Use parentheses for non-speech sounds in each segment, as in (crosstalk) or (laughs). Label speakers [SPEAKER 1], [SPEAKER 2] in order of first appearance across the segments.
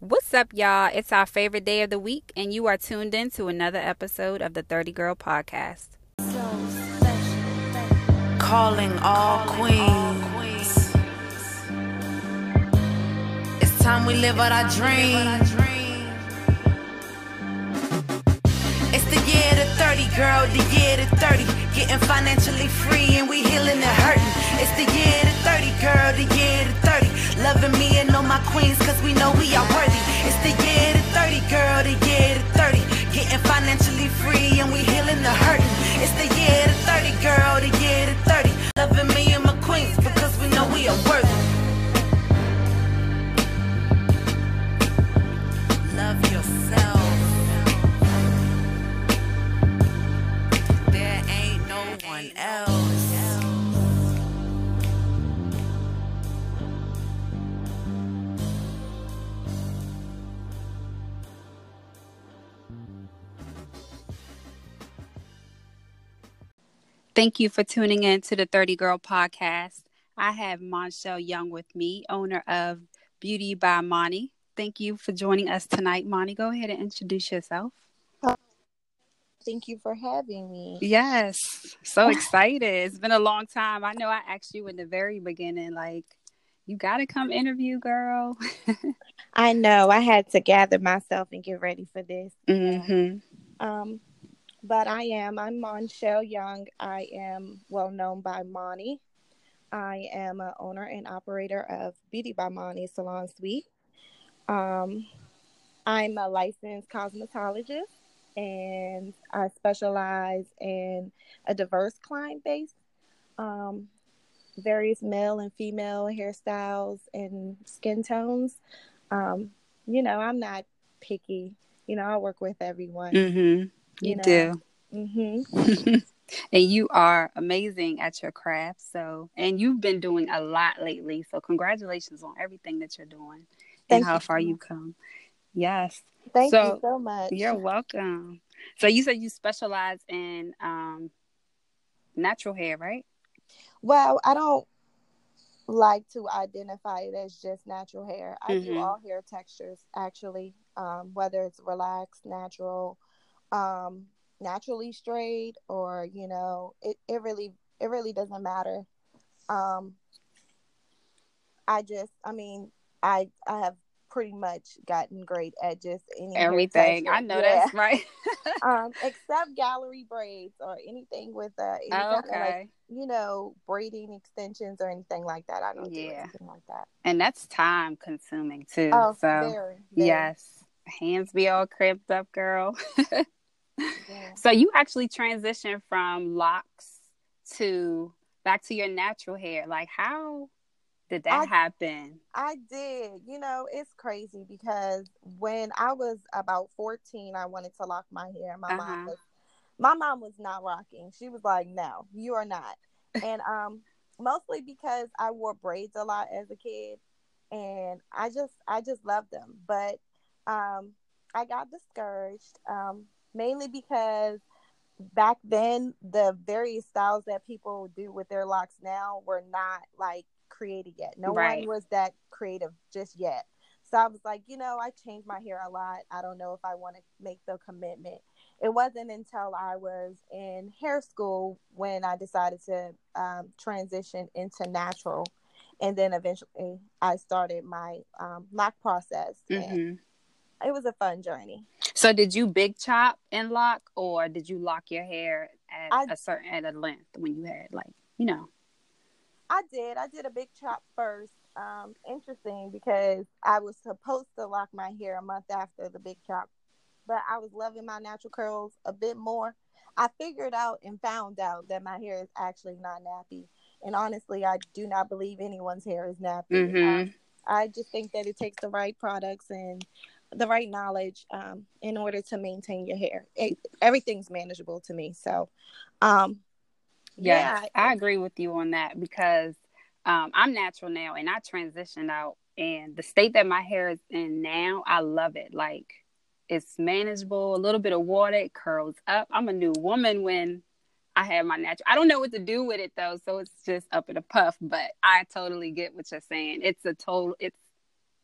[SPEAKER 1] What's up, y'all? It's our favorite day of the week, and you are tuned in to another episode of the 30 Girl Podcast.
[SPEAKER 2] Calling all queens. It's time we live out our dream. It's the year to 30, girl, the year to 30. Getting financially free and we healing and hurting. It's the year to 30, girl, the year to 30. Loving me and all my queens, cause we know we are worthy. It's the year to 30, girl, the year to 30. Getting financially free and we healing the hurting. It's the year to 30, girl, the year to 30. Loving me and my queens, because we know we are worthy. Love yourself. There ain't no one else.
[SPEAKER 1] Thank you for tuning in to the 30 Girl Podcast. I have Monshell Young with me, owner of Beauty by Monty. Thank you for joining us tonight, Monty. Go ahead and introduce yourself.
[SPEAKER 3] Thank you for having me.
[SPEAKER 1] Yes, so (laughs) excited. It's been a long time. I know I asked you in the very beginning, like, you got to come interview, girl. (laughs)
[SPEAKER 3] I know I had to gather myself and get ready for this.
[SPEAKER 1] hmm
[SPEAKER 3] Um, but I am. I'm Monshell Young. I am well known by Monty. I am a owner and operator of Beauty by Monty Salon Suite. Um, I'm a licensed cosmetologist and I specialize in a diverse client base, um, various male and female hairstyles and skin tones. Um, you know, I'm not picky. You know, I work with everyone.
[SPEAKER 1] hmm You,
[SPEAKER 3] know.
[SPEAKER 1] do.
[SPEAKER 3] hmm (laughs)
[SPEAKER 1] and you are amazing at your craft. So, and you've been doing a lot lately. So, congratulations on everything that you're doing
[SPEAKER 3] Thank
[SPEAKER 1] and how
[SPEAKER 3] you
[SPEAKER 1] far
[SPEAKER 3] you've
[SPEAKER 1] come. Yes.
[SPEAKER 3] Thank
[SPEAKER 1] So,
[SPEAKER 3] you so much.
[SPEAKER 1] You're welcome. So, you said you specialize in um, natural hair, right?
[SPEAKER 3] Well, I don't like to identify it as just natural hair. I do
[SPEAKER 1] Mhm.
[SPEAKER 3] all hair textures actually, um, whether it's relaxed, natural, um, naturally straight, or you know, it, it really it really doesn't matter. Um, I just, I mean, I I have pretty much gotten great at just
[SPEAKER 1] Everything. I know
[SPEAKER 3] Yeah.
[SPEAKER 1] that's right. (laughs)
[SPEAKER 3] um, except gallery braids or anything with uh, any
[SPEAKER 1] Oh,
[SPEAKER 3] of like
[SPEAKER 1] okay.
[SPEAKER 3] you know, braiding extensions or anything like that. I don't do
[SPEAKER 1] Yeah.
[SPEAKER 3] anything like that.
[SPEAKER 1] And that's time consuming too.
[SPEAKER 3] Oh,
[SPEAKER 1] so,
[SPEAKER 3] very, very.
[SPEAKER 1] yes. Hands be all crimped up, girl. (laughs)
[SPEAKER 3] Yeah.
[SPEAKER 1] So you actually transitioned from locks to back to your natural hair. Like how did that
[SPEAKER 3] I-
[SPEAKER 1] happen?
[SPEAKER 3] I did. You know, it's crazy because when I was about 14, I wanted to lock my hair. My
[SPEAKER 1] Uh-huh.
[SPEAKER 3] mom was my mom was not rocking. She was like, "No, you are not." And um mostly because I wore braids a lot as a kid and I just I just loved them. But um I got discouraged um mainly because back then the various styles that people do with their locks now were not like created yet. No
[SPEAKER 1] Right.
[SPEAKER 3] one was that creative just yet. So I was like, you know, I changed my hair a lot. I don't know if I want to make the commitment. It wasn't until I was in hair school when I decided to um, transition into natural. And then eventually I started my um, lock process. And
[SPEAKER 1] hmm
[SPEAKER 3] it was a fun journey.
[SPEAKER 1] So did you big chop and lock, or did you lock your hair at
[SPEAKER 3] I-
[SPEAKER 1] a certain at a length when you had like you know?
[SPEAKER 3] I did. I did a big chop first. Um, interesting because I was supposed to lock my hair a month after the big chop, but I was loving my natural curls a bit more. I figured out and found out that my hair is actually not nappy. And honestly, I do not believe anyone's hair is nappy.
[SPEAKER 1] Mhm.
[SPEAKER 3] Um, I just think that it takes the right products and the right knowledge um, in order to maintain your hair. It, everything's manageable to me. So, um,
[SPEAKER 1] Yes,
[SPEAKER 3] yeah,
[SPEAKER 1] I agree with you on that because um, I'm natural now and I transitioned out, and the state that my hair is in now, I love it. Like it's manageable, a little bit of water, it curls up. I'm a new woman when I have my natural. I don't know what to do with it though, so it's just up in a puff. But I totally get what you're saying. It's a total. It's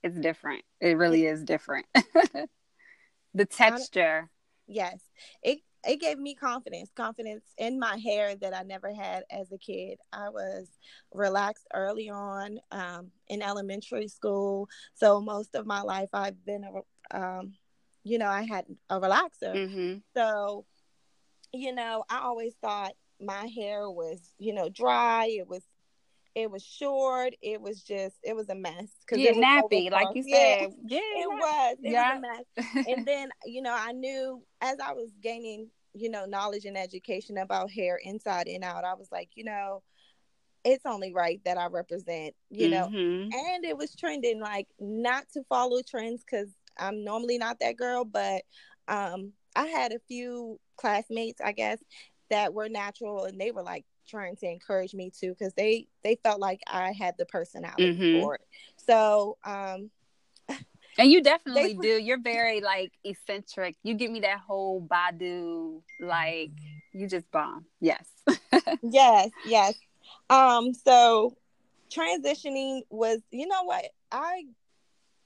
[SPEAKER 1] it's different. It really is different. (laughs) the texture.
[SPEAKER 3] Yes. It it gave me confidence, confidence in my hair that I never had as a kid. I was relaxed early on um, in elementary school, so most of my life I've been a, um, you know, I had a relaxer.
[SPEAKER 1] Mm-hmm.
[SPEAKER 3] So, you know, I always thought my hair was, you know, dry. It was it was short. It was just, it was a mess.
[SPEAKER 1] Cause yeah, nappy, like you said.
[SPEAKER 3] Yeah, yeah it was. It yeah. was a mess. (laughs) and then, you know, I knew as I was gaining, you know, knowledge and education about hair inside and out, I was like, you know, it's only right that I represent, you know.
[SPEAKER 1] Mm-hmm.
[SPEAKER 3] And it was trending, like not to follow trends because I'm normally not that girl, but um, I had a few classmates, I guess, that were natural and they were like, trying to encourage me to because they they felt like I had the personality mm-hmm. for it. So um
[SPEAKER 1] and you definitely they, do. You're very like eccentric. You give me that whole Badu like you just bomb. Yes. (laughs)
[SPEAKER 3] yes, yes. Um so transitioning was you know what? I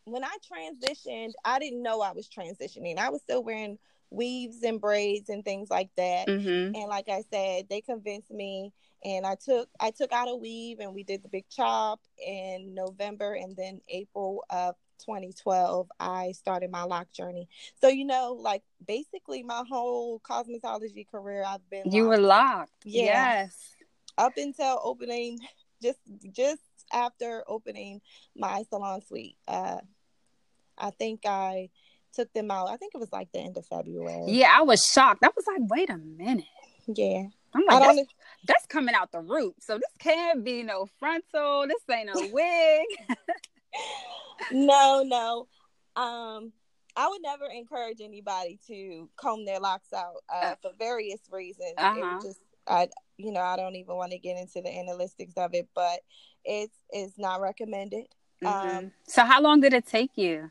[SPEAKER 3] when I transitioned, I didn't know I was transitioning. I was still wearing weaves and braids and things like that.
[SPEAKER 1] Mm-hmm.
[SPEAKER 3] And like I said, they convinced me and I took I took out a weave and we did the big chop in November and then April of 2012 I started my lock journey. So you know like basically my whole cosmetology career I've been
[SPEAKER 1] You locked. were locked. Yeah. Yes.
[SPEAKER 3] Up until opening (laughs) just just after opening my salon suite. Uh I think I took them out. I think it was like the end of February.
[SPEAKER 1] Yeah, I was shocked. I was like, wait a minute.
[SPEAKER 3] Yeah.
[SPEAKER 1] I'm like, that's, that's, coming out the root. So this can't be no frontal. This ain't a wig. (laughs)
[SPEAKER 3] no, no. Um, I would never encourage anybody to comb their locks out uh, uh, for various reasons.
[SPEAKER 1] Uh-huh.
[SPEAKER 3] just, I, you know, I don't even want to get into the analytics of it, but it's it's not recommended.
[SPEAKER 1] Mm-hmm. Um, so how long did it take you?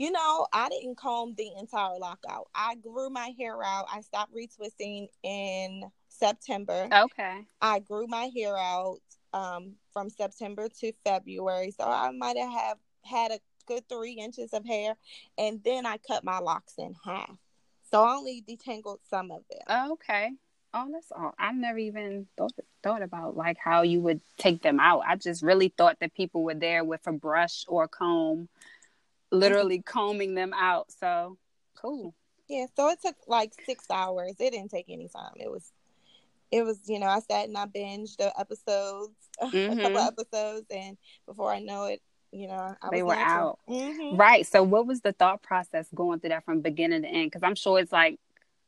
[SPEAKER 3] You know, I didn't comb the entire lock out. I grew my hair out. I stopped retwisting in September.
[SPEAKER 1] Okay.
[SPEAKER 3] I grew my hair out um, from September to February. So I might have had a good three inches of hair. And then I cut my locks in half. So I only detangled some of them.
[SPEAKER 1] Okay. Oh, that's all. I never even thought thought about like how you would take them out. I just really thought that people were there with a brush or a comb literally combing them out. So cool.
[SPEAKER 3] Yeah, so it took like six hours. It didn't take any time. It was it was, you know, I sat and I binged the episodes, mm-hmm. (laughs) a couple episodes, and before I know it, you know, I
[SPEAKER 1] they were
[SPEAKER 3] natural.
[SPEAKER 1] out.
[SPEAKER 3] Mm-hmm.
[SPEAKER 1] Right. So, what was the thought process going through that from beginning to end? Because I'm sure it's like,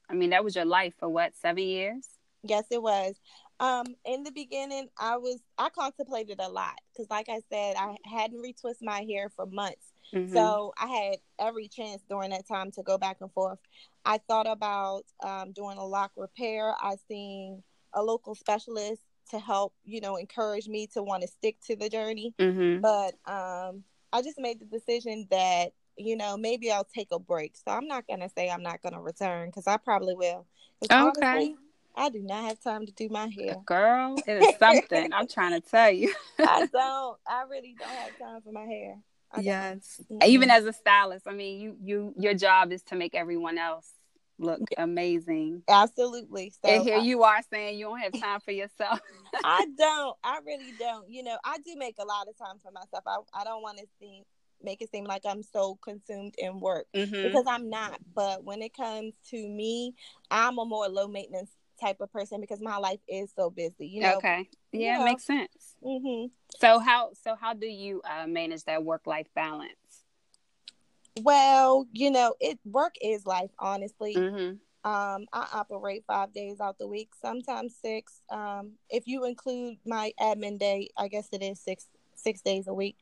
[SPEAKER 1] I mean, that was your life for what seven years?
[SPEAKER 3] Yes, it was. Um, in the beginning, I was I contemplated a lot because, like I said, I hadn't retwisted my hair for months Mm-hmm. So I had every chance during that time to go back and forth. I thought about um, doing a lock repair. I seen a local specialist to help, you know, encourage me to want to stick to the journey.
[SPEAKER 1] Mm-hmm.
[SPEAKER 3] But um, I just made the decision that, you know, maybe I'll take a break. So I'm not going to say I'm not going to return because I probably will.
[SPEAKER 1] Okay. Honestly,
[SPEAKER 3] I do not have time to do my hair.
[SPEAKER 1] Girl, it is (laughs) something. I'm trying to tell you.
[SPEAKER 3] I (laughs) don't. I really don't have time for my hair.
[SPEAKER 1] Yes. Mm-hmm. Even as a stylist, I mean, you you your job is to make everyone else look amazing.
[SPEAKER 3] Absolutely.
[SPEAKER 1] So and here I, you are saying you don't have time for yourself. (laughs)
[SPEAKER 3] I (laughs) don't. I really don't. You know, I do make a lot of time for myself. I I don't want to seem make it seem like I'm so consumed in work
[SPEAKER 1] mm-hmm.
[SPEAKER 3] because I'm not. But when it comes to me, I'm a more low maintenance type of person because my life is so busy. You know.
[SPEAKER 1] Okay. Yeah, you know? makes sense.
[SPEAKER 3] Mm-hmm.
[SPEAKER 1] So how so how do you uh, manage that work life balance?
[SPEAKER 3] Well, you know, it work is life. Honestly,
[SPEAKER 1] mm-hmm.
[SPEAKER 3] um, I operate five days out the week, sometimes six. Um, if you include my admin day, I guess it is six six days a week.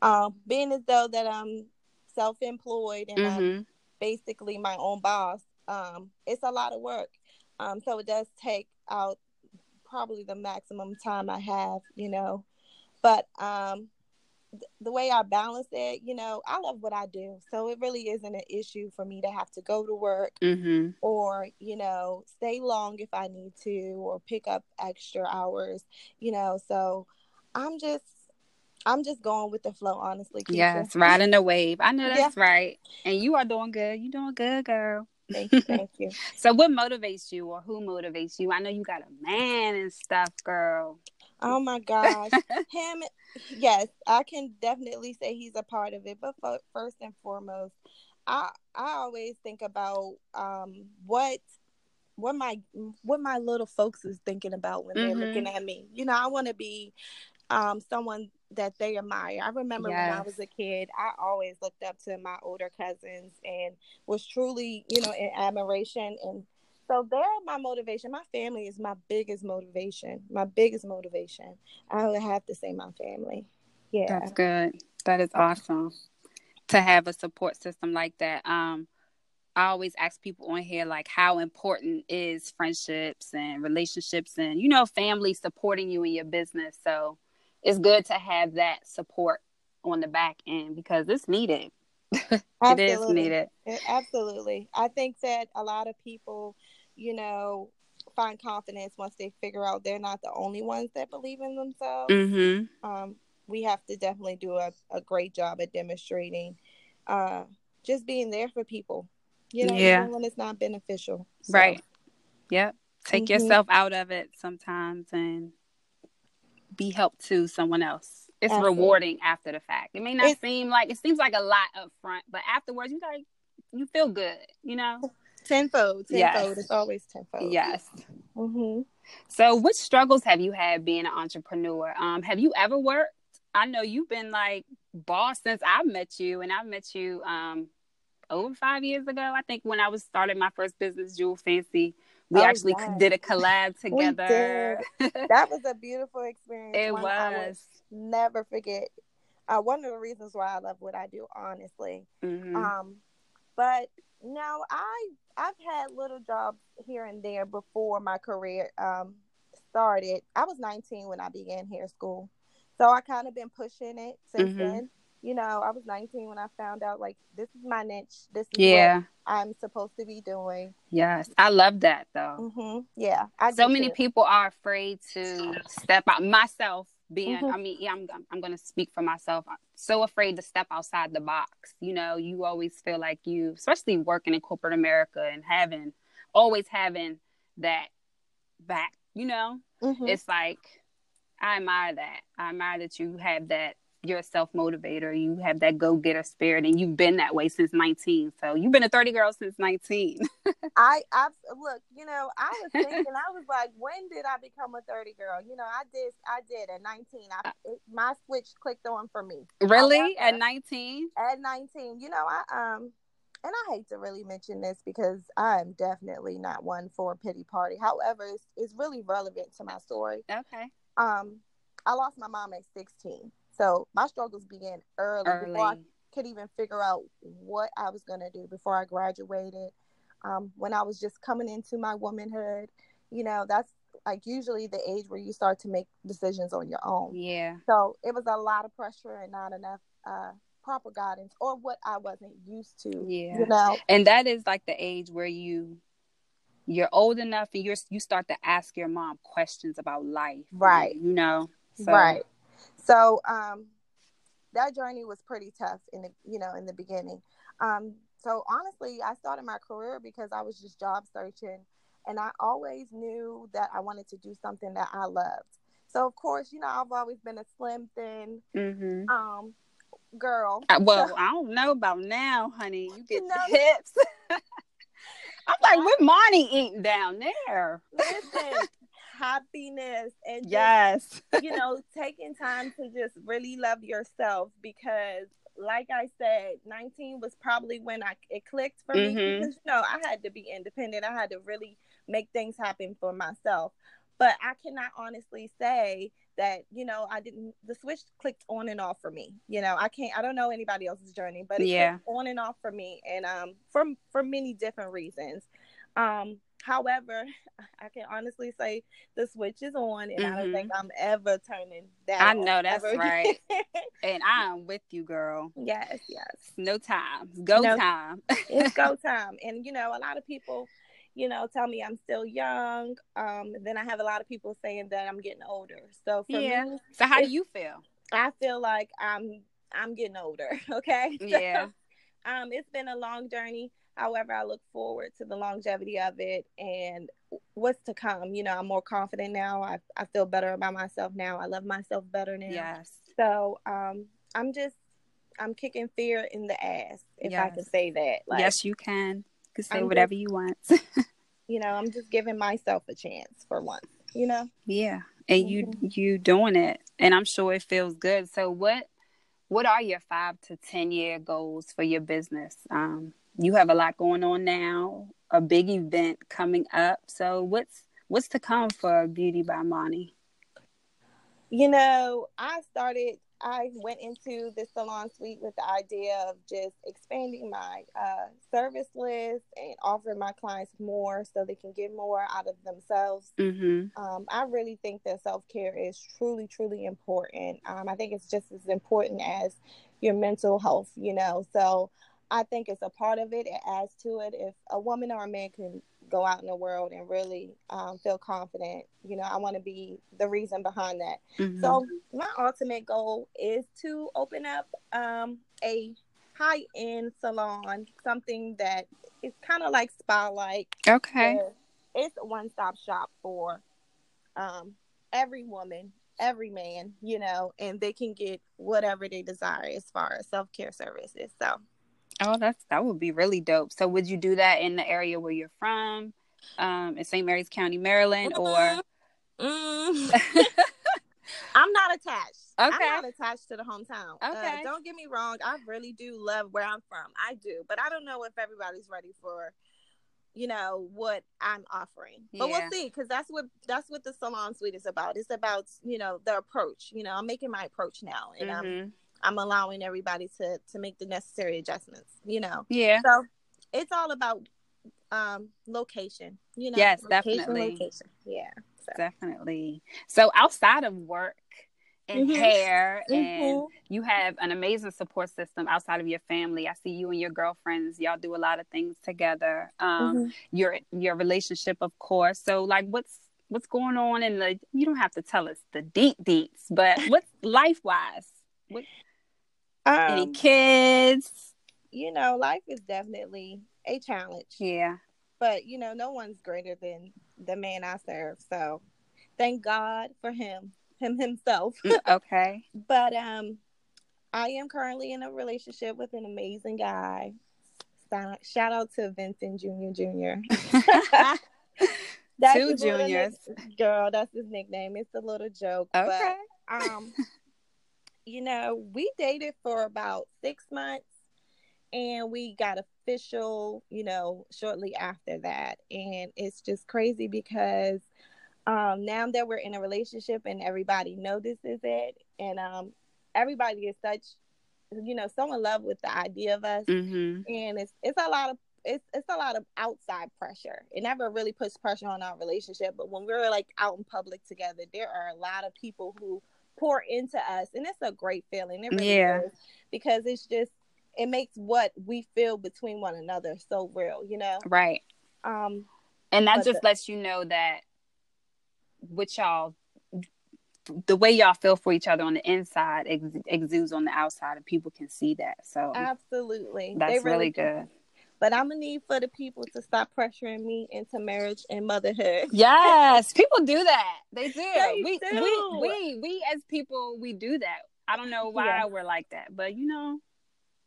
[SPEAKER 3] Um, being as though that I'm self-employed and mm-hmm. I'm basically my own boss, um, it's a lot of work. Um, so it does take out probably the maximum time I have, you know. But um, th- the way I balance it, you know, I love what I do. So it really isn't an issue for me to have to go to work
[SPEAKER 1] mm-hmm.
[SPEAKER 3] or, you know, stay long if I need to or pick up extra hours, you know. So I'm just, I'm just going with the flow, honestly. Keisha.
[SPEAKER 1] Yes, riding the wave. I know (laughs) that's yeah. right. And you are doing good. You're doing good, girl.
[SPEAKER 3] Thank (laughs) you. Thank you.
[SPEAKER 1] so, what motivates you, or who motivates you? I know you got a man and stuff, girl.
[SPEAKER 3] Oh my gosh, him. Yes, I can definitely say he's a part of it. But first and foremost, I I always think about um what what my what my little folks is thinking about when they're mm-hmm. looking at me. You know, I want to be um someone that they admire. I remember yes. when I was a kid, I always looked up to my older cousins and was truly, you know, in admiration and so they're my motivation. My family is my biggest motivation. My biggest motivation. I would have to say my family. Yeah.
[SPEAKER 1] That's good. That is awesome to have a support system like that. Um I always ask people on here like how important is friendships and relationships and you know family supporting you in your business. So it's good to have that support on the back end because it's needed. (laughs) it is needed.
[SPEAKER 3] absolutely. I think that a lot of people, you know, find confidence once they figure out they're not the only ones that believe in themselves.
[SPEAKER 1] Mm-hmm.
[SPEAKER 3] Um, we have to definitely do a, a great job at demonstrating uh, just being there for people, you know, yeah. even when it's not beneficial.
[SPEAKER 1] So. Right. Yep. Take mm-hmm. yourself out of it sometimes and be help to someone else. It's Absolutely. rewarding after the fact. It may not it's, seem like it seems like a lot up front, but afterwards you like you feel good, you know.
[SPEAKER 3] Tenfold, tenfold. Yes. It's always tenfold.
[SPEAKER 1] Yes.
[SPEAKER 3] Mm-hmm.
[SPEAKER 1] So, what struggles have you had being an entrepreneur? Um, have you ever worked? I know you've been like boss since I've met you, and I've met you um over five years ago. I think when I was starting my first business, Jewel Fancy, we oh, actually yes. did a collab together. (laughs)
[SPEAKER 3] that was a beautiful experience.
[SPEAKER 1] It was.
[SPEAKER 3] never forget. Uh, one of the reasons why I love what I do, honestly.
[SPEAKER 1] Mm-hmm.
[SPEAKER 3] Um, but no, I I've had little jobs here and there before my career um, started. I was 19 when I began hair school, so I kind of been pushing it since mm-hmm. then you know, I was 19 when I found out like this is my niche. This is yeah. what I'm supposed to be doing.
[SPEAKER 1] Yes, I love that though.
[SPEAKER 3] Mm-hmm. Yeah, I
[SPEAKER 1] so many too. people are afraid to step out. Myself being, mm-hmm. I mean, yeah, I'm I'm going to speak for myself. I'm so afraid to step outside the box. You know, you always feel like you, especially working in corporate America and having always having that back. You know, mm-hmm. it's like I admire that. I admire that you have that you're a self motivator. You have that go getter spirit, and you've been that way since 19. So you've been a 30 girl since 19. (laughs)
[SPEAKER 3] I, I look, you know, I was thinking, I was like, when did I become a 30 girl? You know, I did, I did at 19. I, uh, it, my switch clicked on for me.
[SPEAKER 1] Really, at 19?
[SPEAKER 3] At 19, you know, I um. And I hate to really mention this because I am definitely not one for a pity party. However, it's, it's really relevant to my story.
[SPEAKER 1] Okay.
[SPEAKER 3] Um, I lost my mom at 16. So my struggles began early, early. before I could even figure out what I was going to do before I graduated. Um, when I was just coming into my womanhood, you know, that's like usually the age where you start to make decisions on your own.
[SPEAKER 1] Yeah.
[SPEAKER 3] So it was a lot of pressure and not enough uh, proper guidance or what I wasn't used to.
[SPEAKER 1] Yeah.
[SPEAKER 3] You know,
[SPEAKER 1] and that is like the age where you you're old enough and you're you start to ask your mom questions about life.
[SPEAKER 3] Right.
[SPEAKER 1] You know.
[SPEAKER 3] So. Right. So um, that journey was pretty tough in the you know in the beginning. Um, so honestly, I started my career because I was just job searching, and I always knew that I wanted to do something that I loved. So of course, you know, I've always been a slim, thin,
[SPEAKER 1] mm-hmm.
[SPEAKER 3] um, girl.
[SPEAKER 1] Uh, well, so, I don't know about now, honey. (laughs) You get the hips. (laughs) I'm like, what money eating down there?
[SPEAKER 3] Listen, happiness and just,
[SPEAKER 1] yes.
[SPEAKER 3] you know (laughs) taking time to just really love yourself because like i said 19 was probably when i it clicked for mm-hmm. me because you know i had to be independent. I had to really make things happen for myself. But i cannot honestly say that you know i didn't the switch clicked on and off for me. You know i can't i don't know anybody else's journey but it yeah. on and off for me and um from for many different reasons. Um However, (laughs) I can honestly say the switch is on, and mm-hmm. I don't think mm-hmm. I'm ever turning that.
[SPEAKER 1] I know that's right, and I'm with you, girl. (laughs)
[SPEAKER 3] Yes, yes.
[SPEAKER 1] No time, go no, time.
[SPEAKER 3] it's go (laughs) time, and you know, a lot of people, you know, tell me I'm still young. Um, then I have a lot of people saying that I'm getting older. So
[SPEAKER 1] yeah. Me, so how do you feel?
[SPEAKER 3] I feel like I'm I'm getting older. Okay.
[SPEAKER 1] Yeah.
[SPEAKER 3] So, um, it's been a long journey. However, I look forward to the longevity of it and what's to come. You know, I'm more confident now. I I feel better about myself now. I love myself better now.
[SPEAKER 1] Yes.
[SPEAKER 3] So um, I'm just I'm kicking fear in the ass, if I can say that. Like,
[SPEAKER 1] yes, you can. You can say
[SPEAKER 3] I'm
[SPEAKER 1] whatever you want. (laughs)
[SPEAKER 3] you know, I'm just giving myself a chance for once. You know.
[SPEAKER 1] yeah. And you
[SPEAKER 3] Mm-hmm.
[SPEAKER 1] you doing it. And I'm sure it feels good. So what what are your five to ten year goals for your business? Um, you have a lot going on now, a big event coming up. So what's what's to come for Beauty by Monty?
[SPEAKER 3] You know, I started, I went into the salon suite with the idea of just expanding my uh, service list and offering my clients more so they can get more out of themselves.
[SPEAKER 1] Mm-hmm.
[SPEAKER 3] Um, I really think that self care is truly, truly important. Um, I think it's just as important as your mental health, you know. So I think it's a part of it. It adds to it. If a woman or a man can go out in the world and really um, feel confident, you know, I want to be the reason behind that.
[SPEAKER 1] Mm-hmm.
[SPEAKER 3] So my ultimate goal is to open up um, a high end salon, something that is kind of like spa like.
[SPEAKER 1] okay.
[SPEAKER 3] It's a one stop shop for um, every woman, every man, you know, and they can get whatever they desire as far as self care services. So
[SPEAKER 1] Oh, that's that would be really dope. So would you do that in the area where you're from? Um, in St. Mary's County, Maryland, or
[SPEAKER 3] Mm. (laughs) I'm not attached.
[SPEAKER 1] Okay.
[SPEAKER 3] I'm not attached to the hometown. Uh,
[SPEAKER 1] Okay.
[SPEAKER 3] don't get me wrong. I really do love where I'm from. I do. But I don't know if everybody's ready for, you know, what I'm offering. But
[SPEAKER 1] Yeah.
[SPEAKER 3] we'll see, because that's what that's what the salon suite is about. It's about, you know, the approach. You know, I'm making my approach now and I'm
[SPEAKER 1] Mhm.
[SPEAKER 3] I'm allowing everybody to to make the necessary adjustments, you know.
[SPEAKER 1] yeah,
[SPEAKER 3] So it's all about um location, you know.
[SPEAKER 1] Yes,
[SPEAKER 3] location,
[SPEAKER 1] definitely.
[SPEAKER 3] Location. Yeah. So.
[SPEAKER 1] definitely. So outside of work and
[SPEAKER 3] Mhm.
[SPEAKER 1] hair, and
[SPEAKER 3] Mhm.
[SPEAKER 1] you have an amazing support system outside of your family. I see you and your girlfriends. Y'all do a lot of things together. Um,
[SPEAKER 3] Mhm.
[SPEAKER 1] your your relationship, of course. So like, what's what's going on in the? You don't have to tell us the deep deeps, but what's life wise? What any
[SPEAKER 3] Um,
[SPEAKER 1] kids?
[SPEAKER 3] you know, life is definitely a challenge,
[SPEAKER 1] Yeah.
[SPEAKER 3] but you know, no one's greater than the man I serve. So thank God for him, him himself.
[SPEAKER 1] Mm, (laughs) okay.
[SPEAKER 3] but um, I am currently in a relationship with an amazing guy. Shout shout out to Vincent Jr. Jr. (laughs) (laughs) That's
[SPEAKER 1] Two juniors.
[SPEAKER 3] nick- girl, that's his nickname. It's a little joke.
[SPEAKER 1] Okay.
[SPEAKER 3] But um, you know, we dated for about six months and we got official, you know, shortly after that. And it's just crazy because um now that we're in a relationship and everybody notices it and um everybody is such you know, so in love with the idea of us
[SPEAKER 1] Mm-hmm.
[SPEAKER 3] and it's it's a lot of it's it's a lot of outside pressure. It never really puts pressure on our relationship, but when we're like out in public together, there are a lot of people who pour into us, and it's a great feeling. It really
[SPEAKER 1] Yeah.
[SPEAKER 3] is because it's just it makes what we feel between one another so real, you know.
[SPEAKER 1] Right.
[SPEAKER 3] Um,
[SPEAKER 1] And that just
[SPEAKER 3] the-
[SPEAKER 1] lets you know that what y'all, the way y'all feel for each other on the inside ex- exudes on the outside, and people can see that. So
[SPEAKER 3] absolutely,
[SPEAKER 1] that's really
[SPEAKER 3] can.
[SPEAKER 1] good.
[SPEAKER 3] But I'm gonna need for the people to stop pressuring me into marriage and motherhood. (laughs)
[SPEAKER 1] Yes, people do that. They do.
[SPEAKER 3] They
[SPEAKER 1] we,
[SPEAKER 3] do.
[SPEAKER 1] we we we as people we do that. I don't know why
[SPEAKER 3] Yeah.
[SPEAKER 1] we're like that, but you know,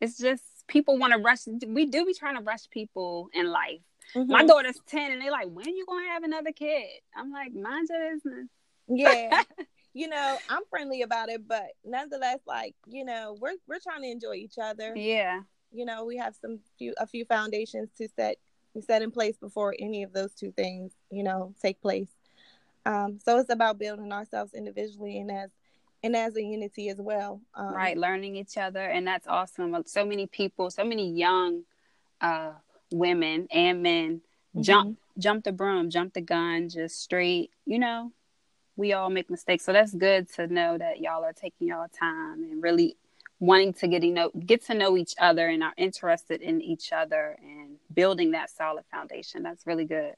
[SPEAKER 1] it's just people want to rush. We do be trying to rush people in life. My
[SPEAKER 3] Mhm.
[SPEAKER 1] daughter's ten, and they're like, "When you gonna have another kid?" I'm like, "Mind your business."
[SPEAKER 3] yeah (laughs) you know i'm friendly about it but nonetheless like you know we're we're trying to enjoy each other
[SPEAKER 1] Yeah,
[SPEAKER 3] you know we have some few a few foundations to set set in place before any of those two things you know take place um so it's about building ourselves individually and as and as a unity as well um,
[SPEAKER 1] right. Learning each other, and that's awesome. So many people, so many young uh, women and men
[SPEAKER 3] Mm-hmm.
[SPEAKER 1] jump jump the broom, jump the gun, just straight. You know, we all make mistakes, so that's good to know that y'all are taking y'all time and really wanting to get to know get to know each other and are interested in each other and building that solid foundation. That's really good.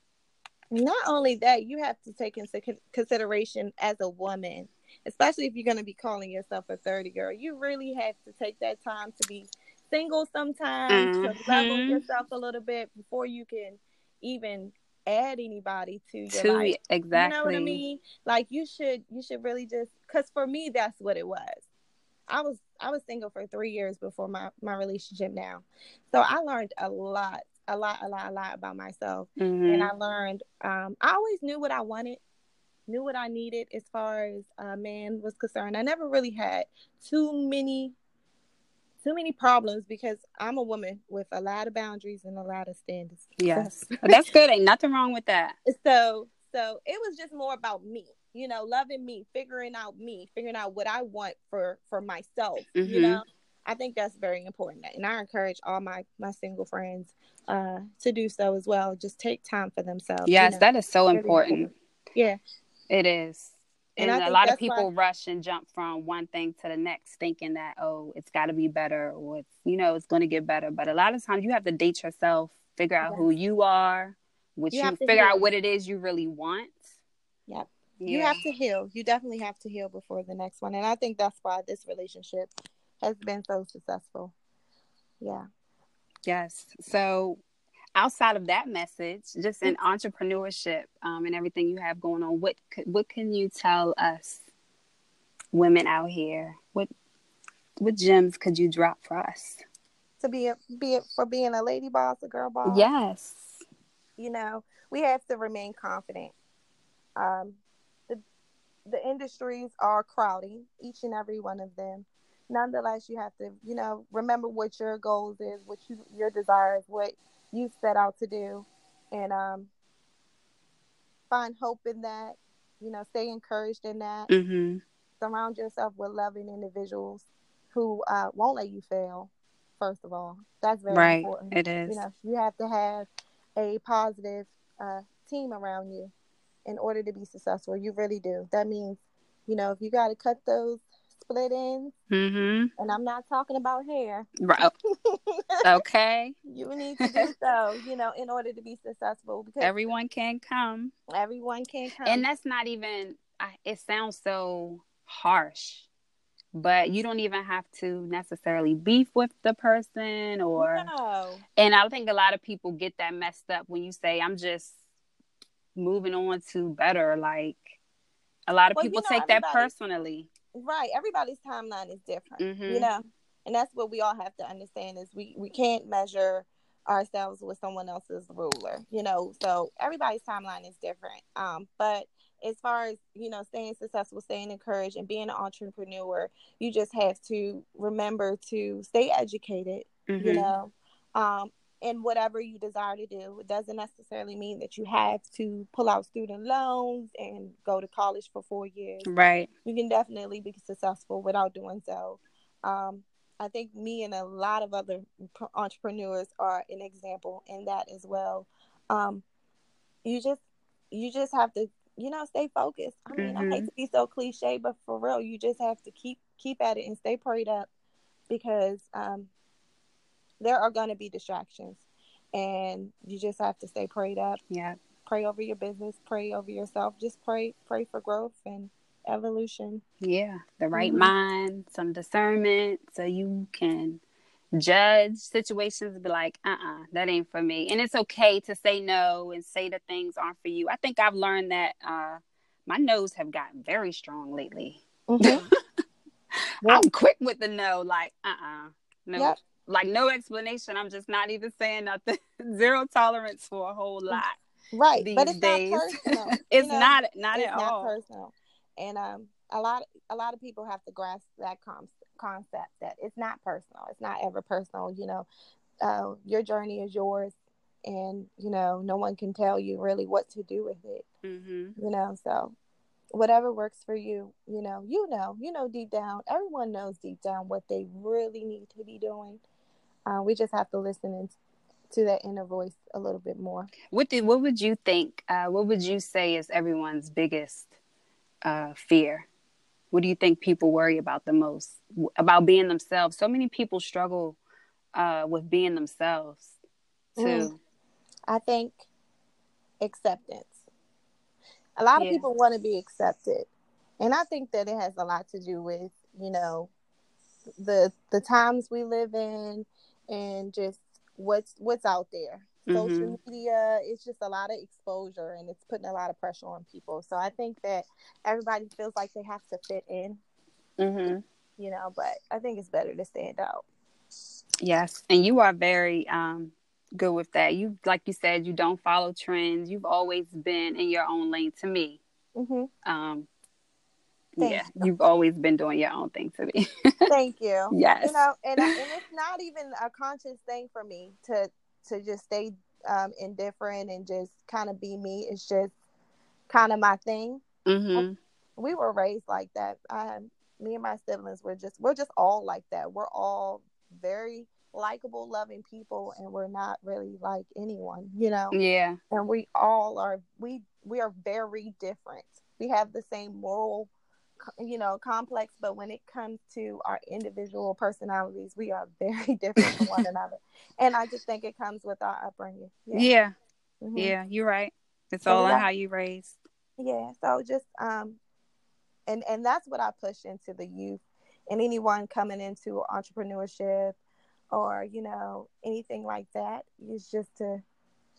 [SPEAKER 3] not only that you have to take into consideration as a woman especially if you're going to be calling yourself a 30 girl. You really have to take that time to be single sometimes, mm-hmm. to level yourself a little bit before you can even add anybody to your to, life.
[SPEAKER 1] Exactly.
[SPEAKER 3] You know what I mean? Like you should you should really just cuz for me that's what it was. I was I was single for 3 years before my my relationship now. So I learned a lot, a lot, a lot, a lot about myself. Mm-hmm. And I learned um I always knew what I wanted knew what I needed as far as a man was concerned. I never really had too many too many problems because I'm a woman with a lot of boundaries and a lot of standards.
[SPEAKER 1] Yes. (laughs) That's good. Ain't nothing wrong with that.
[SPEAKER 3] So so it was just more about me, you know, loving me, figuring out me, figuring out what I want for for myself, mm-hmm. you know. I think that's very important. And I encourage all my my single friends uh to do so as well. Just take time for themselves.
[SPEAKER 1] Yes, you know? that is so really important. important.
[SPEAKER 3] Yeah.
[SPEAKER 1] It is. And, and a lot of people why... rush and jump from one thing to the next, thinking that oh, it's got to be better, or it's you know it's going to get better. But a lot of times you have to date yourself, figure out who you are, which you, you figure out what it is you really want.
[SPEAKER 3] Yep. Yeah. You have to heal. You definitely have to heal before the next one, and I think that's why this relationship has been so successful. Yeah.
[SPEAKER 1] Yes. So outside of that message, just in entrepreneurship um, and everything you have going on, what what can you tell us, women out here? What what gems could you drop for us?
[SPEAKER 3] To be a, be it for being a lady boss, a girl boss.
[SPEAKER 1] Yes.
[SPEAKER 3] You know, we have to remain confident. Um, the industries are crowding, each and every one of them. Nonetheless, you have to, you know, remember what your goals is, what you your desires, what you set out to do and um, find hope in that you know stay encouraged in that
[SPEAKER 1] mm-hmm.
[SPEAKER 3] surround yourself with loving individuals who uh, won't let you fail first of all that's very
[SPEAKER 1] right.
[SPEAKER 3] important
[SPEAKER 1] it is
[SPEAKER 3] you know you have to have a positive uh, team around you in order to be successful you really do that means you know if you got to cut those split ends.
[SPEAKER 1] Mm-hmm.
[SPEAKER 3] And I'm not talking about hair.
[SPEAKER 1] Right. okay. (laughs)
[SPEAKER 3] You need to do so, you know, in order to be successful.
[SPEAKER 1] Because everyone can come.
[SPEAKER 3] Everyone can come.
[SPEAKER 1] And that's not even. It sounds so harsh, but you don't even have to necessarily beef with the person or.
[SPEAKER 3] No.
[SPEAKER 1] And I think a lot of people get that messed up when you say, "I'm just moving on to better." Like a lot of well, people you know, take that personally
[SPEAKER 3] right everybody's timeline is different
[SPEAKER 1] mm-hmm.
[SPEAKER 3] you know and that's what we all have to understand is we we can't measure ourselves with someone else's ruler you know so everybody's timeline is different um but as far as you know staying successful staying encouraged and being an entrepreneur you just have to remember to stay educated mm-hmm. you know um in whatever you desire to do. It doesn't necessarily mean that you have to pull out student loans and go to college for four years.
[SPEAKER 1] Right.
[SPEAKER 3] You can definitely be successful without doing so. Um, I think me and a lot of other entrepreneurs are an example in that as well. Um, you just you just have to you know stay focused. I mean, mm-hmm. I hate mm-hmm. to be so cliche, but for real, you just have to keep keep at it and stay prayed up because um, there are going to be distractions and you just have to stay prayed up.
[SPEAKER 1] Yeah.
[SPEAKER 3] Pray over your business pray over yourself just pray pray for growth and evolution.
[SPEAKER 1] Yeah the right mm-hmm. mind some discernment so you can judge situations and be like uh-uh that ain't for me. And it's okay to say no and say that things aren't for you. I think i've learned that uh my nose have gotten very strong lately. Mm-hmm. (laughs) i'm quick with the no like uh-uh no. Yep like no explanation. I'm just not even saying nothing. (laughs) Zero tolerance for a whole lot.
[SPEAKER 3] Right, but it's days. not (laughs) personal.
[SPEAKER 1] it's know? not not
[SPEAKER 3] it's
[SPEAKER 1] at
[SPEAKER 3] not
[SPEAKER 1] all
[SPEAKER 3] personal. And um, a lot a lot of people have to grasp that com- concept that it's not personal. It's not ever personal. You know, uh, your journey is yours, and you know no one can tell you really what to do with it.
[SPEAKER 1] Mm-hmm.
[SPEAKER 3] You know, so whatever works for you, you know, you know, you know deep down. Everyone knows deep down what they really need to be doing uh, we just have to listen in, to that inner voice a little bit more.
[SPEAKER 1] What did what would you think? Uh, what would you say is everyone's biggest uh, fear? What do you think people worry about the most about being themselves? So many people struggle uh, with being themselves too. Mm.
[SPEAKER 3] I think acceptance. A lot of people want to be accepted, and I think that it has a lot to do with you know the the times we live in and just what's what's out there. Social
[SPEAKER 1] Mhm.
[SPEAKER 3] media, it's just a lot of exposure and it's putting a lot of pressure on people. So I think that everybody feels like they have to fit in,
[SPEAKER 1] Mm-hmm.
[SPEAKER 3] you know, but I think it's better to stand out.
[SPEAKER 1] Yes, and you are very um good with that. You like you said, you don't follow trends. You've always been in your own lane to me.
[SPEAKER 3] hmm
[SPEAKER 1] Um
[SPEAKER 3] Thank
[SPEAKER 1] yeah, you've always been doing your own thing to me.
[SPEAKER 3] Thank you. (laughs)
[SPEAKER 1] yes.
[SPEAKER 3] You know, and and it's (laughs) not even a conscious thing for me to to just stay um, indifferent and just kind of be me. It's just kind of my thing.
[SPEAKER 1] hmm
[SPEAKER 3] We were raised like that. Um, me and my siblings were just we're just all like that. We're all very likable, loving people, and we're not really like anyone. You know.
[SPEAKER 1] Yeah.
[SPEAKER 3] and we all are we we are very different we have the same moral you know complex but when it comes to our individual personalities we are (laughs) very different from one (laughs) another and i just think it comes with our upbringing
[SPEAKER 1] Yeah.
[SPEAKER 3] Mhm.
[SPEAKER 1] Yeah, you're right. It's all on how you raised.
[SPEAKER 3] yeah so just um and and that's what i push into the youth and anyone coming into entrepreneurship or you know anything like that is just to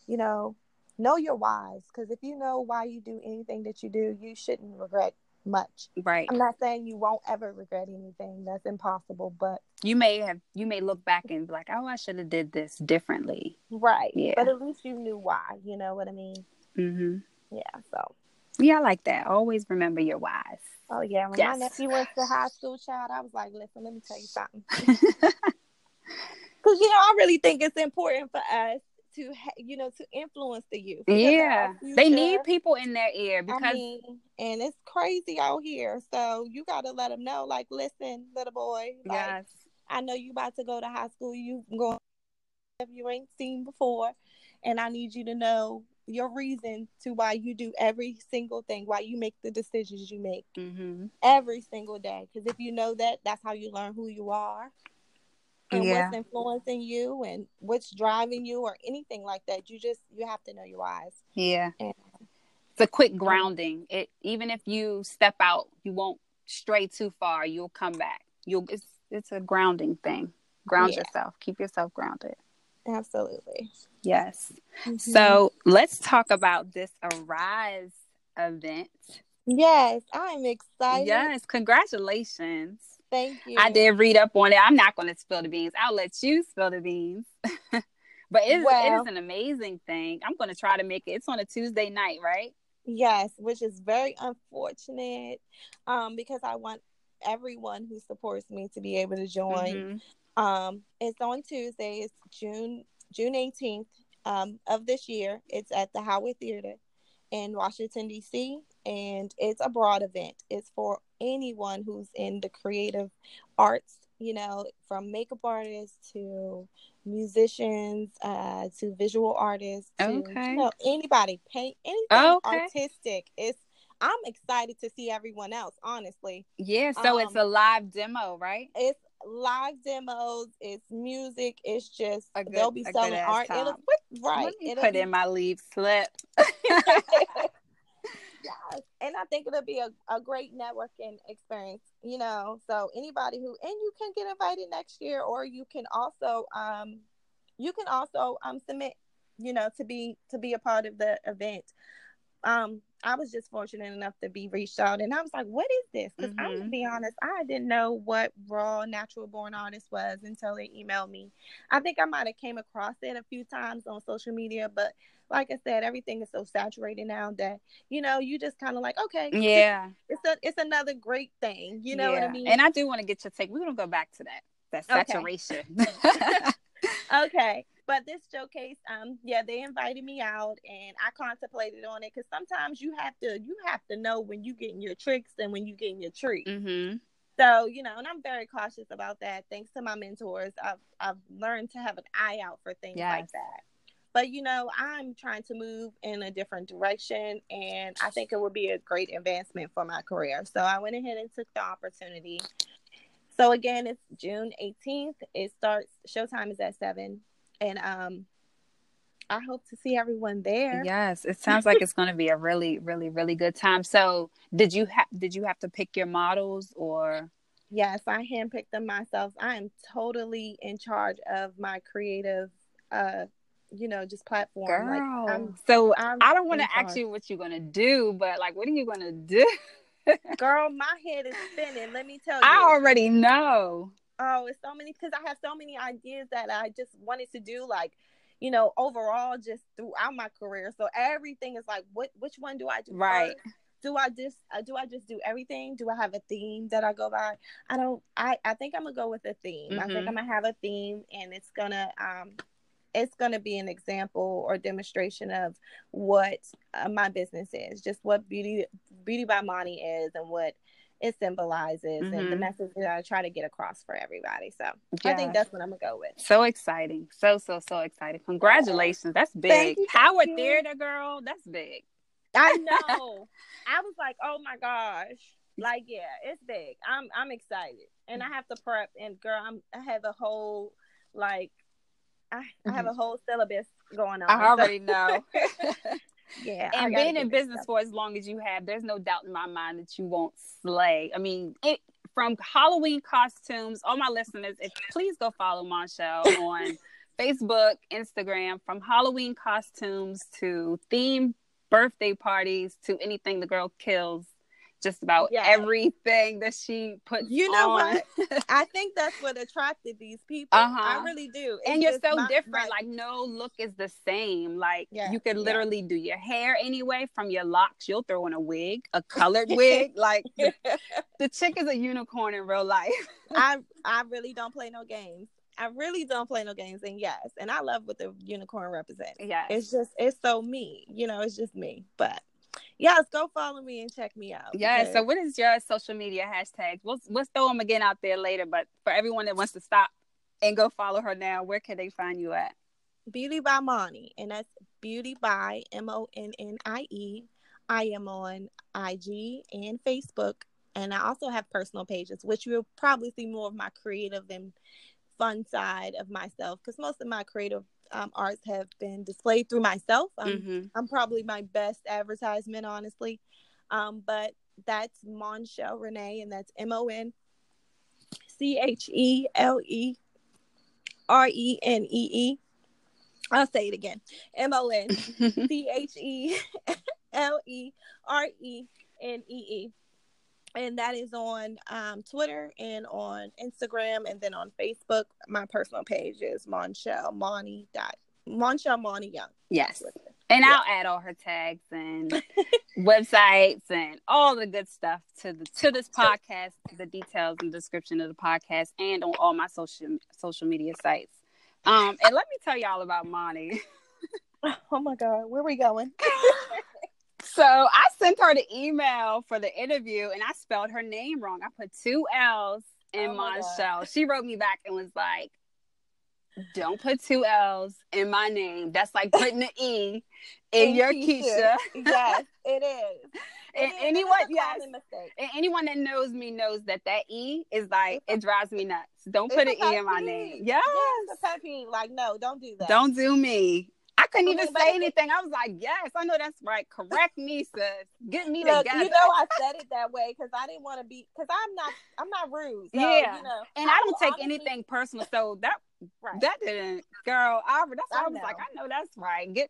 [SPEAKER 3] you know know your whys because if you know why you do anything that you do you shouldn't regret much
[SPEAKER 1] Right.
[SPEAKER 3] i'm not saying you won't ever regret anything that's impossible but
[SPEAKER 1] You may have you may look back and be like, "Oh, I should have did this differently."
[SPEAKER 3] right
[SPEAKER 1] Yeah.
[SPEAKER 3] but at least you knew why you know what i mean
[SPEAKER 1] Mhm.
[SPEAKER 3] yeah so
[SPEAKER 1] Yeah, I like that. Always remember your whys.
[SPEAKER 3] oh yeah when
[SPEAKER 1] Yes.
[SPEAKER 3] my nephew went to high school child i was like listen let me tell you something (laughs) (laughs) because you know I really think it's important for us to ha- you know to influence the youth.
[SPEAKER 1] yeah. They need people in their ear because
[SPEAKER 3] I mean, and it's crazy out here. So you got to let them know, like, listen, little boy, like,
[SPEAKER 1] yes.
[SPEAKER 3] I know you about to go to high school. You going if you ain't seen before, and I need you to know your reason to why you do every single thing, why you make the decisions you make
[SPEAKER 1] Mhm.
[SPEAKER 3] every single day. Because if you know that, that's how you learn who you are and
[SPEAKER 1] Yeah.
[SPEAKER 3] what's influencing you and what's driving you or anything like that. You just you have to know your whys.
[SPEAKER 1] Yeah.
[SPEAKER 3] And-
[SPEAKER 1] It's a quick grounding. It even if you step out, you won't stray too far. You'll come back. You'll it's it's a grounding thing. Ground
[SPEAKER 3] Yeah.
[SPEAKER 1] yourself. Keep yourself grounded.
[SPEAKER 3] Absolutely.
[SPEAKER 1] Yes.
[SPEAKER 3] Mm-hmm.
[SPEAKER 1] So let's talk about this Arise event.
[SPEAKER 3] yes, I'm excited.
[SPEAKER 1] Yes, congratulations.
[SPEAKER 3] Thank you.
[SPEAKER 1] I did read up on it. I'm not going to spill the beans. I'll let you spill the beans. (laughs) but it is,
[SPEAKER 3] Well-
[SPEAKER 1] is an amazing thing. I'm going to try to make it. It's on a Tuesday night, right?
[SPEAKER 3] Yes, which is very unfortunate um, because I want everyone who supports me to be able to join.
[SPEAKER 1] Mhm.
[SPEAKER 3] Um, it's on Tuesday. It's June June 18th um, of this year. It's at the Howard Theater in Washington D.C. and it's a broad event. It's for anyone who's in the creative arts. You know, from makeup artists to musicians uh, to visual artists to
[SPEAKER 1] Okay.
[SPEAKER 3] you know anybody paint anything
[SPEAKER 1] Okay.
[SPEAKER 3] artistic. It's I'm excited to see everyone else. Honestly,
[SPEAKER 1] Yeah, so it's
[SPEAKER 3] Um,
[SPEAKER 1] a live demo, right?
[SPEAKER 3] it's live demos, it's music, it's just
[SPEAKER 1] A good-
[SPEAKER 3] they'll be selling art. It'll, right.
[SPEAKER 1] Let me
[SPEAKER 3] it'll
[SPEAKER 1] put
[SPEAKER 3] be-
[SPEAKER 1] in my leave slip. (laughs)
[SPEAKER 3] yes. And I think it'll be a, a great networking experience, you know. So anybody who and you can get invited next year or you can also um you can also um submit, you know, to be to be a part of the event. Um I was just fortunate enough to be reached out and I was like, what is this? Because I'm gonna
[SPEAKER 1] Mhm.
[SPEAKER 3] be honest, I didn't know what raw natural born artist was until they emailed me. I think I might have came across it a few times on social media, but like I said, everything is so saturated now that you know you just kind of like okay,
[SPEAKER 1] yeah.
[SPEAKER 3] it's a it's another great thing. You know what I mean?
[SPEAKER 1] And I do want to get your take. We're going to go back to that. That saturation.
[SPEAKER 3] okay, (laughs) (laughs) but this showcase, um, yeah, they invited me out, and I contemplated on it because sometimes you have to you have to know when you getting your tricks and when you getting your treats.
[SPEAKER 1] hmm
[SPEAKER 3] So you know, and I'm very cautious about that. Thanks to my mentors, I've I've learned to have an eye out for things like that. But you know, I'm trying to move in a different direction, and I think it would be a great advancement for my career. So I went ahead and took the opportunity. So again, it's June 18th. It starts. Showtime is at seven, and um, I hope to see everyone there.
[SPEAKER 1] Yes, it sounds like it's going to be a really, really, really good time. So, did you have did you have to pick your models or?
[SPEAKER 3] Yes, I handpicked them myself. I am totally in charge of my creative, uh, you know, just platform.
[SPEAKER 1] Girl,
[SPEAKER 3] like, I'm,
[SPEAKER 1] so
[SPEAKER 3] I'm
[SPEAKER 1] I don't want to ask you what you're going to do, but like, what are you going to do?
[SPEAKER 3] Girl, my head is spinning. Let me tell you.
[SPEAKER 1] I already know.
[SPEAKER 3] Oh, it's so many because I have so many ideas that I just wanted to do, like, you know, overall, just throughout my career. So everything is like, what, which one do I do?
[SPEAKER 1] Right.
[SPEAKER 3] first? Do I just uh, do I just do everything? Do I have a theme that I go by? I don't. I I think I'm gonna go with a theme. I think
[SPEAKER 1] Mhm.
[SPEAKER 3] I'm gonna have a theme, and it's gonna um, it's gonna be an example or demonstration of what uh, my business is, just what beauty beauty by Monnie is, and what it symbolizes, and the
[SPEAKER 1] Mhm.
[SPEAKER 3] message that I try to get across for everybody. So I think that's what I'm gonna go with.
[SPEAKER 1] So exciting. So, so, so exciting. Congratulations. That's big.
[SPEAKER 3] Thank you,
[SPEAKER 1] Howard
[SPEAKER 3] you.
[SPEAKER 1] Theater, girl. That's big.
[SPEAKER 3] I (laughs) know. I was like, oh my gosh. Like, yeah, it's big. I'm I'm excited. And I have to prep and girl, I'm I have a whole like I, I have a whole syllabus going on.
[SPEAKER 1] Mm-hmm. I
[SPEAKER 3] So,
[SPEAKER 1] already know. (laughs)
[SPEAKER 3] yeah.
[SPEAKER 1] And being in business for as long as you have, there's no doubt in my mind that you won't slay. I mean, it, from Halloween costumes, all my listeners, if please go follow Monchele (laughs) on Facebook, Instagram, from Halloween costumes to themed birthday parties to anything the girl kills. Just about
[SPEAKER 3] Yes.
[SPEAKER 1] everything that she puts
[SPEAKER 3] You know
[SPEAKER 1] on.
[SPEAKER 3] what? (laughs) I think that's what attracted these people.
[SPEAKER 1] Uh-huh.
[SPEAKER 3] I really do. It's
[SPEAKER 1] and you're so
[SPEAKER 3] my-
[SPEAKER 1] different.
[SPEAKER 3] my-
[SPEAKER 1] like no look is the same. Like
[SPEAKER 3] Yeah,
[SPEAKER 1] you could
[SPEAKER 3] yeah.
[SPEAKER 1] literally do your hair anyway from your locks. You'll throw in a wig, a colored (laughs) wig. Like the, the chick is a unicorn in real life. (laughs)
[SPEAKER 3] I I really don't play no games. I really don't play no games. And yes, and I love what the unicorn represents.
[SPEAKER 1] Yeah.
[SPEAKER 3] It's just it's so me. You know, it's just me. But yes, go follow me and check me out.
[SPEAKER 1] Yeah. So what is your social media hashtags? We'll we'll throw them again out there later. But for everyone that wants to stop and go follow her now, where can they find you at?
[SPEAKER 3] Beauty by Monnie, and that's Beauty by M O N N I E. I am on IG and Facebook, and I also have personal pages, which you'll probably see more of my creative and fun side of myself, because most of my creative um, arts have been displayed through myself. I'm,
[SPEAKER 1] Mhm.
[SPEAKER 3] I'm probably my best advertisement, honestly. Um, but that's Monchele Renee, and that's M O N C H E L E R E N E E. I'll say it again. M O N C H E L E R E N E E. And that is on um, Twitter and on Instagram and then on Facebook. My personal page is Monchele Monnie dot Monchele Monnie Young.
[SPEAKER 1] yes.
[SPEAKER 3] That's what it is.
[SPEAKER 1] And
[SPEAKER 3] Yeah.
[SPEAKER 1] I'll add all her tags and (laughs) websites and all the good stuff to the to this podcast, the details and description of the podcast, and on all my social social media sites. Um, and let me tell y'all about Monnie. (laughs)
[SPEAKER 3] Oh my God, where we going? (laughs)
[SPEAKER 1] So I sent her the email for the interview, and I spelled her name wrong. I put two L's in
[SPEAKER 3] Oh my
[SPEAKER 1] Monchele. She wrote me back and was like, "Don't put two L's in my name. That's like putting an E in
[SPEAKER 3] And
[SPEAKER 1] your
[SPEAKER 3] Keisha.
[SPEAKER 1] Keisha."
[SPEAKER 3] yes, (laughs) it is. It
[SPEAKER 1] And
[SPEAKER 3] is.
[SPEAKER 1] anyone, yes, and anyone that knows me knows that that E is like it drives me nuts. Don't
[SPEAKER 3] It's
[SPEAKER 1] put an E in my name.
[SPEAKER 3] Yes,
[SPEAKER 1] Yes,
[SPEAKER 3] a. Like, no, don't do that.
[SPEAKER 1] don't do me. I couldn't even say anything. I was like, "Yes, I know that's right. Correct me, sis. Get me
[SPEAKER 3] Look,
[SPEAKER 1] together."
[SPEAKER 3] you know, I (laughs) said it that way because I didn't want to be. Because I'm not. I'm not rude. So,
[SPEAKER 1] Yeah.
[SPEAKER 3] You know,
[SPEAKER 1] and I don't take
[SPEAKER 3] honestly-
[SPEAKER 1] anything personal. So that
[SPEAKER 3] Right.
[SPEAKER 1] that didn't, girl. I, that's why
[SPEAKER 3] I
[SPEAKER 1] I, was like. I know that's right. Get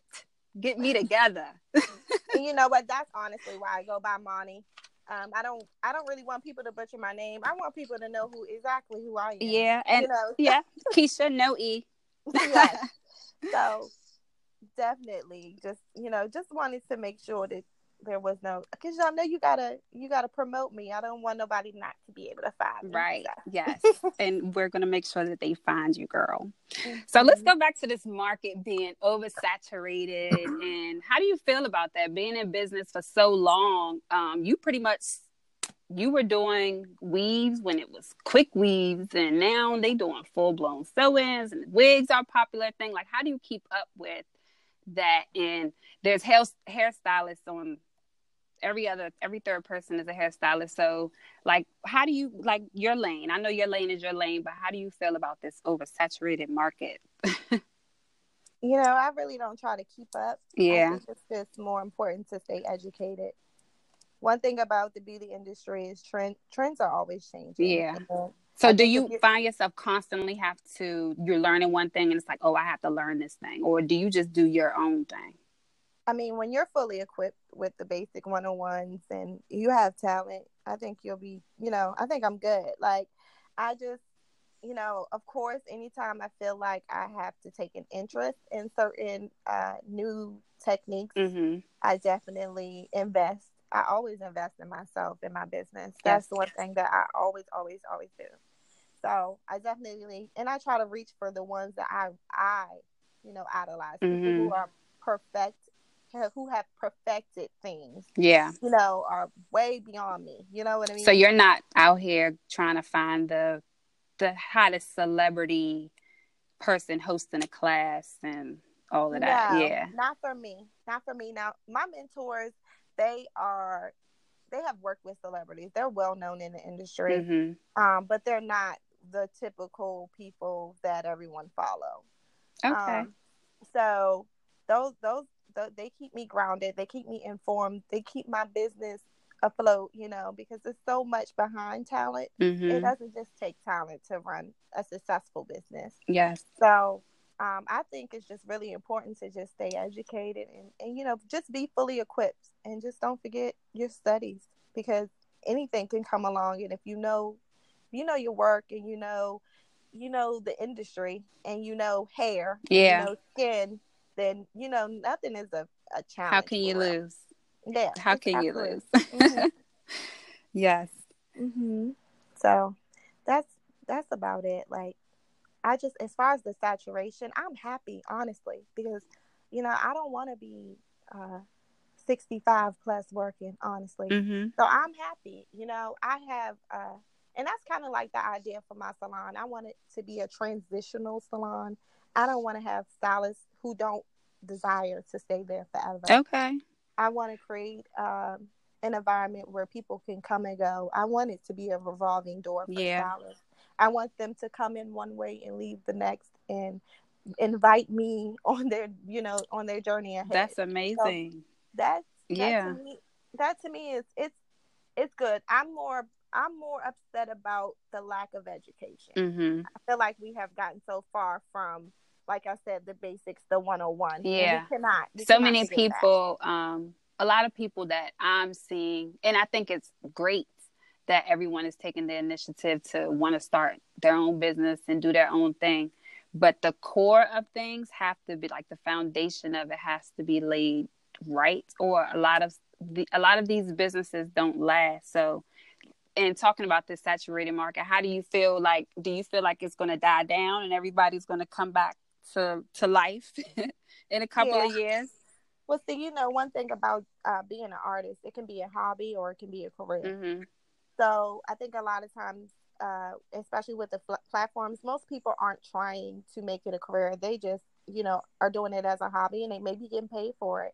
[SPEAKER 1] get me together. (laughs)
[SPEAKER 3] you know what? That's honestly why I go by Monnie. Um, I don't. I don't really want people to butcher my name. I want people to know who exactly who I am.
[SPEAKER 1] yeah, and
[SPEAKER 3] you know.
[SPEAKER 1] yeah, (laughs) Keisha, no e.
[SPEAKER 3] yes. So definitely, just you know, just wanted to make sure that there was no because I know you gotta you gotta promote me. I don't want nobody not to be able to find me.
[SPEAKER 1] Right.
[SPEAKER 3] So.
[SPEAKER 1] Yes. (laughs) and we're gonna make sure that they find you, girl. So let's go back to this market being oversaturated and how do you feel about that? Being in business for so long, um, you pretty much you were doing weaves when it was quick weaves and now they doing full blown sew-ins and wigs are a popular thing. Like how do you keep up with that? And there's hair hairstylists on every other every third person is a hairstylist. So like how do you like your lane? I know your lane is your lane, but how do you feel about this oversaturated market? (laughs)
[SPEAKER 3] you know, I really don't try to keep up.
[SPEAKER 1] Yeah.
[SPEAKER 3] it's just more important to stay educated. One thing about the beauty industry is trend trends are always changing.
[SPEAKER 1] Yeah.
[SPEAKER 3] Uh,
[SPEAKER 1] So do you find yourself constantly have to you're learning one thing and it's like, oh, I have to learn this thing, or do you just do your own thing?
[SPEAKER 3] I mean, when you're fully equipped with the basic 101s and you have talent, I think you'll be, you know, I think I'm good. Like, I just, you know, of course, anytime I feel like I have to take an interest in certain uh, new techniques,
[SPEAKER 1] Mm-hmm.
[SPEAKER 3] I definitely invest. I always invest in myself in my business. That's
[SPEAKER 1] Yes.
[SPEAKER 3] the one thing that I always, always, always do. So I definitely, and I try to reach for the ones that I, I, you know, idolize. People who
[SPEAKER 1] Mhm.
[SPEAKER 3] are perfect, who have perfected things.
[SPEAKER 1] Yeah.
[SPEAKER 3] You know, are way beyond me. You know what I mean?
[SPEAKER 1] So you're not out here trying to find the the hottest celebrity person hosting a class and all of that.
[SPEAKER 3] No,
[SPEAKER 1] yeah.
[SPEAKER 3] not for me. Not for me. Now, my mentors, they are, they have worked with celebrities. They're well known in the industry.
[SPEAKER 1] hmm
[SPEAKER 3] um, but they're not the typical people that everyone follow.
[SPEAKER 1] Okay.
[SPEAKER 3] Um, so those those th- they keep me grounded. They keep me informed. They keep my business afloat. You know, because there's so much behind talent.
[SPEAKER 1] hmm
[SPEAKER 3] It doesn't just take talent to run a successful business.
[SPEAKER 1] Yes.
[SPEAKER 3] So um, I think it's just really important to just stay educated and, and you know just be fully equipped and just don't forget your studies because anything can come along and if you know you know your work and you know you know the industry and you know hair
[SPEAKER 1] Yeah.
[SPEAKER 3] you know skin then you know nothing is a, a challenge
[SPEAKER 1] How can you lose?
[SPEAKER 3] yeah
[SPEAKER 1] How can you lose?
[SPEAKER 3] Mhm. (laughs)
[SPEAKER 1] yes.
[SPEAKER 3] hmm So that's that's about it. Like I just as far as the saturation, I'm happy, honestly, because you know, I don't want to be uh 65 plus working, honestly.
[SPEAKER 1] hmm
[SPEAKER 3] So I'm happy. You know, I have uh and that's kind of like the idea for my salon. I want it to be a transitional salon. I don't want to have stylists who don't desire to stay there forever.
[SPEAKER 1] Okay.
[SPEAKER 3] I want to create um, an environment where people can come and go. I want it to be a revolving door for
[SPEAKER 1] Yeah.
[SPEAKER 3] stylists. I want them to come in one way and leave the next, and invite me (laughs) on their, you know, on their journey ahead.
[SPEAKER 1] That's amazing.
[SPEAKER 3] that's that
[SPEAKER 1] yeah.
[SPEAKER 3] To me, that to me is it's it's good. I'm more I'm more upset about the lack of education.
[SPEAKER 1] hmm
[SPEAKER 3] I feel like we have gotten so far from, like I said, the basics, the 101. and
[SPEAKER 1] Yeah.
[SPEAKER 3] we cannot. we
[SPEAKER 1] so
[SPEAKER 3] cannot
[SPEAKER 1] many people um a lot of people that i'm seeing and i think it's great that everyone is taking the initiative to want to start their own business and do their own thing. But the core of things have to be like the foundation of it has to be laid right or a lot of the, a lot of these businesses don't last. So and talking about this saturated market how do you feel like do you feel like it's going to die down and everybody's going to come back to to life (laughs) in a couple of years?
[SPEAKER 3] Well, see, you know, one thing about uh, being an artist, it can be a hobby or it can be a career.
[SPEAKER 1] hmm
[SPEAKER 3] So I think a lot of times, uh, especially with the fl- platforms, most people aren't trying to make it a career. They just, you know, are doing it as a hobby and they may be getting paid for it.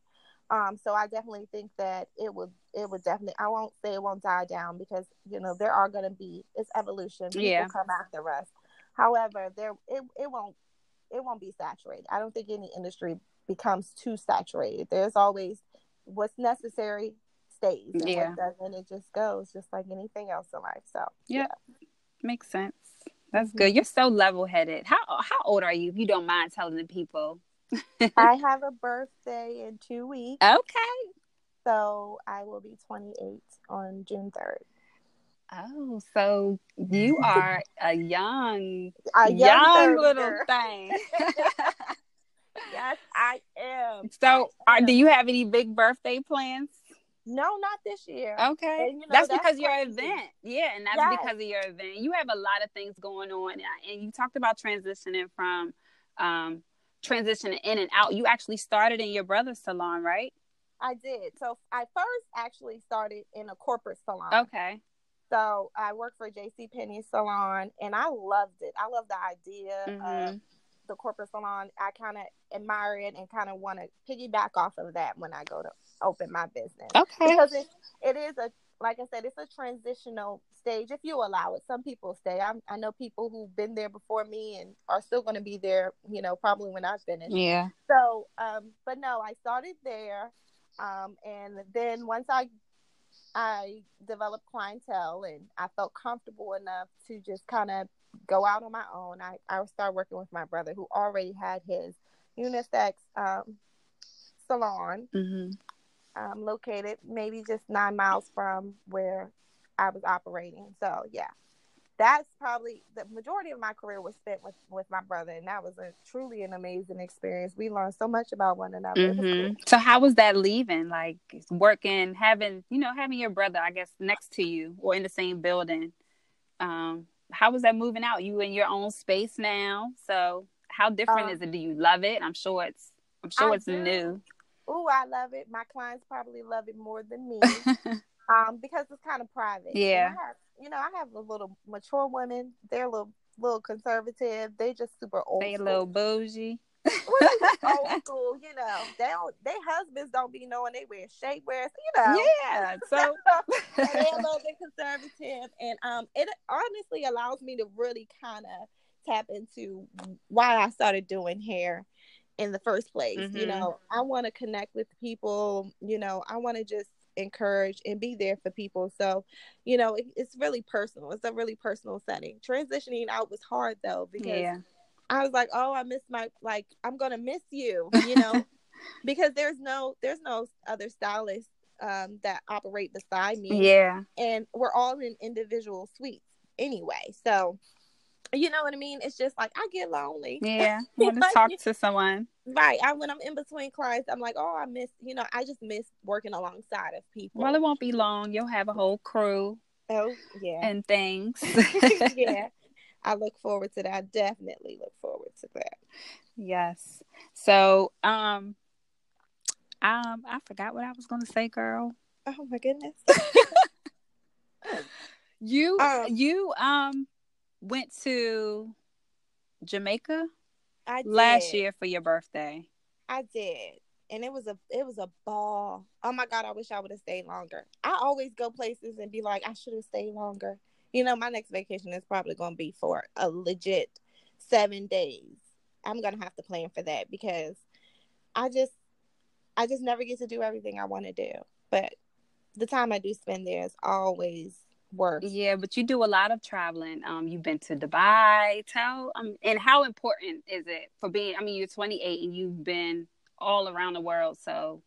[SPEAKER 3] Um, so I definitely think that it would, it would definitely. I won't say it won't die down because you know there are going to be it's evolution. People
[SPEAKER 1] Yeah.
[SPEAKER 3] come after us. However, there it, it won't it won't be saturated. I don't think any industry becomes too saturated. There's always what's necessary stays, and
[SPEAKER 1] Yeah.
[SPEAKER 3] doesn't it just goes, just like anything else in life. So
[SPEAKER 1] Yeah. Makes sense. That's
[SPEAKER 3] Mhm.
[SPEAKER 1] good. You're so level headed. How how old are you? If you don't mind telling the people.
[SPEAKER 3] I (laughs) have a birthday in two weeks,
[SPEAKER 1] Okay.
[SPEAKER 3] so I will be 28 on June 3rd.
[SPEAKER 1] Oh, so you (laughs) are a young,
[SPEAKER 3] A
[SPEAKER 1] young,
[SPEAKER 3] young,
[SPEAKER 1] little thing. (laughs)
[SPEAKER 3] Yes, I am.
[SPEAKER 1] so,
[SPEAKER 3] I
[SPEAKER 1] are,
[SPEAKER 3] am.
[SPEAKER 1] do you have any big birthday plans?
[SPEAKER 3] No, not this year.
[SPEAKER 1] Okay,
[SPEAKER 3] And, you know,
[SPEAKER 1] that's,
[SPEAKER 3] that's
[SPEAKER 1] because your event. Yeah, and that's
[SPEAKER 3] Yes.
[SPEAKER 1] because of your event. You have a lot of things going on, and you talked about transitioning from, um, transitioning in and out. You actually started in your brother's salon, right?
[SPEAKER 3] I did. So I first actually started in a corporate salon.
[SPEAKER 1] Okay.
[SPEAKER 3] So I worked for JC Penney salon and I loved it. I love the idea of
[SPEAKER 1] Mhm.
[SPEAKER 3] The corporate salon. I kind of admire it and kind of want to piggyback off of that when I go to open my business.
[SPEAKER 1] Okay.
[SPEAKER 3] Because it, it is a like I said, it's a transitional stage if you allow it. Some people stay. I, I know people who've been there before me and are still going to be there. You know, probably when I finish.
[SPEAKER 1] Yeah.
[SPEAKER 3] So, um, but no, I started there, um, and then once I I developed clientele and I felt comfortable enough to just kind of go out on my own. I I started working with my brother who already had his unisex um, salon.
[SPEAKER 1] Mm-hmm
[SPEAKER 3] um, located maybe just nine miles from where I was operating. So yeah, that's probably the majority of my career was spent with with my brother, and that was a truly an amazing experience. We learned so much about one another.
[SPEAKER 1] Mm-hmm. Cool. So how was that leaving? Like working, having you know having your brother, I guess, next to you or in the same building. Um, how was that moving out? You in your own space now, so how different um, is it? Do you love it? I'm sure it's I'm sure I it's do. new.
[SPEAKER 3] Oh, I love it. My clients probably love it more than me. (laughs) um, because it's kind of private.
[SPEAKER 1] Yeah.
[SPEAKER 3] Have, you know, I have a little mature women. They're a little little conservative. They just super old.
[SPEAKER 1] They a little bougie. (laughs)
[SPEAKER 3] old school, you know. They don't. Their husbands don't be knowing they wear shapewear, you know.
[SPEAKER 1] Yeah. (laughs) So
[SPEAKER 3] they're a little bit (laughs) conservative, and um, it honestly allows me to really kind of tap into why I started doing hair in the first place. Mm-hmm. You know, I want to connect with people, you know, I want to just encourage and be there for people. So, you know, it, it's really personal. It's a really personal setting. Transitioning out was hard though because yeah. I was like, "Oh, I miss my like I'm going to miss you," you know, (laughs) because there's no there's no other stylists um that operate beside me.
[SPEAKER 1] Yeah.
[SPEAKER 3] And we're all in individual suites anyway. So, you know what I mean? It's just like I get lonely.
[SPEAKER 1] Yeah, (laughs) want to talk to someone.
[SPEAKER 3] Right. I when I'm in between clients, I'm like, oh, I miss. You know, I just miss working alongside of people.
[SPEAKER 1] Well, it won't be long. You'll have a whole crew.
[SPEAKER 3] Oh yeah.
[SPEAKER 1] And things. (laughs)
[SPEAKER 3] yeah. I look forward to that. I definitely look forward to that.
[SPEAKER 1] Yes. So, um, um, I forgot what I was going to say, girl.
[SPEAKER 3] Oh my goodness. (laughs) (laughs)
[SPEAKER 1] you, um, you, um, went to Jamaica
[SPEAKER 3] I did.
[SPEAKER 1] last year for your birthday.
[SPEAKER 3] I did. And it was a it was a ball. Oh my god, I wish I would have stayed longer. I always go places and be like, I should have stayed longer. You know, my next vacation is probably gonna be for a legit seven days. I'm gonna have to plan for that because I just I just never get to do everything I want to do. But the time I do spend there is always work.
[SPEAKER 1] Yeah, but you do a lot of traveling. Um, you've been to Dubai. Tell um, and how important is it for being? I mean, you're 28 and you've been all around the world. So,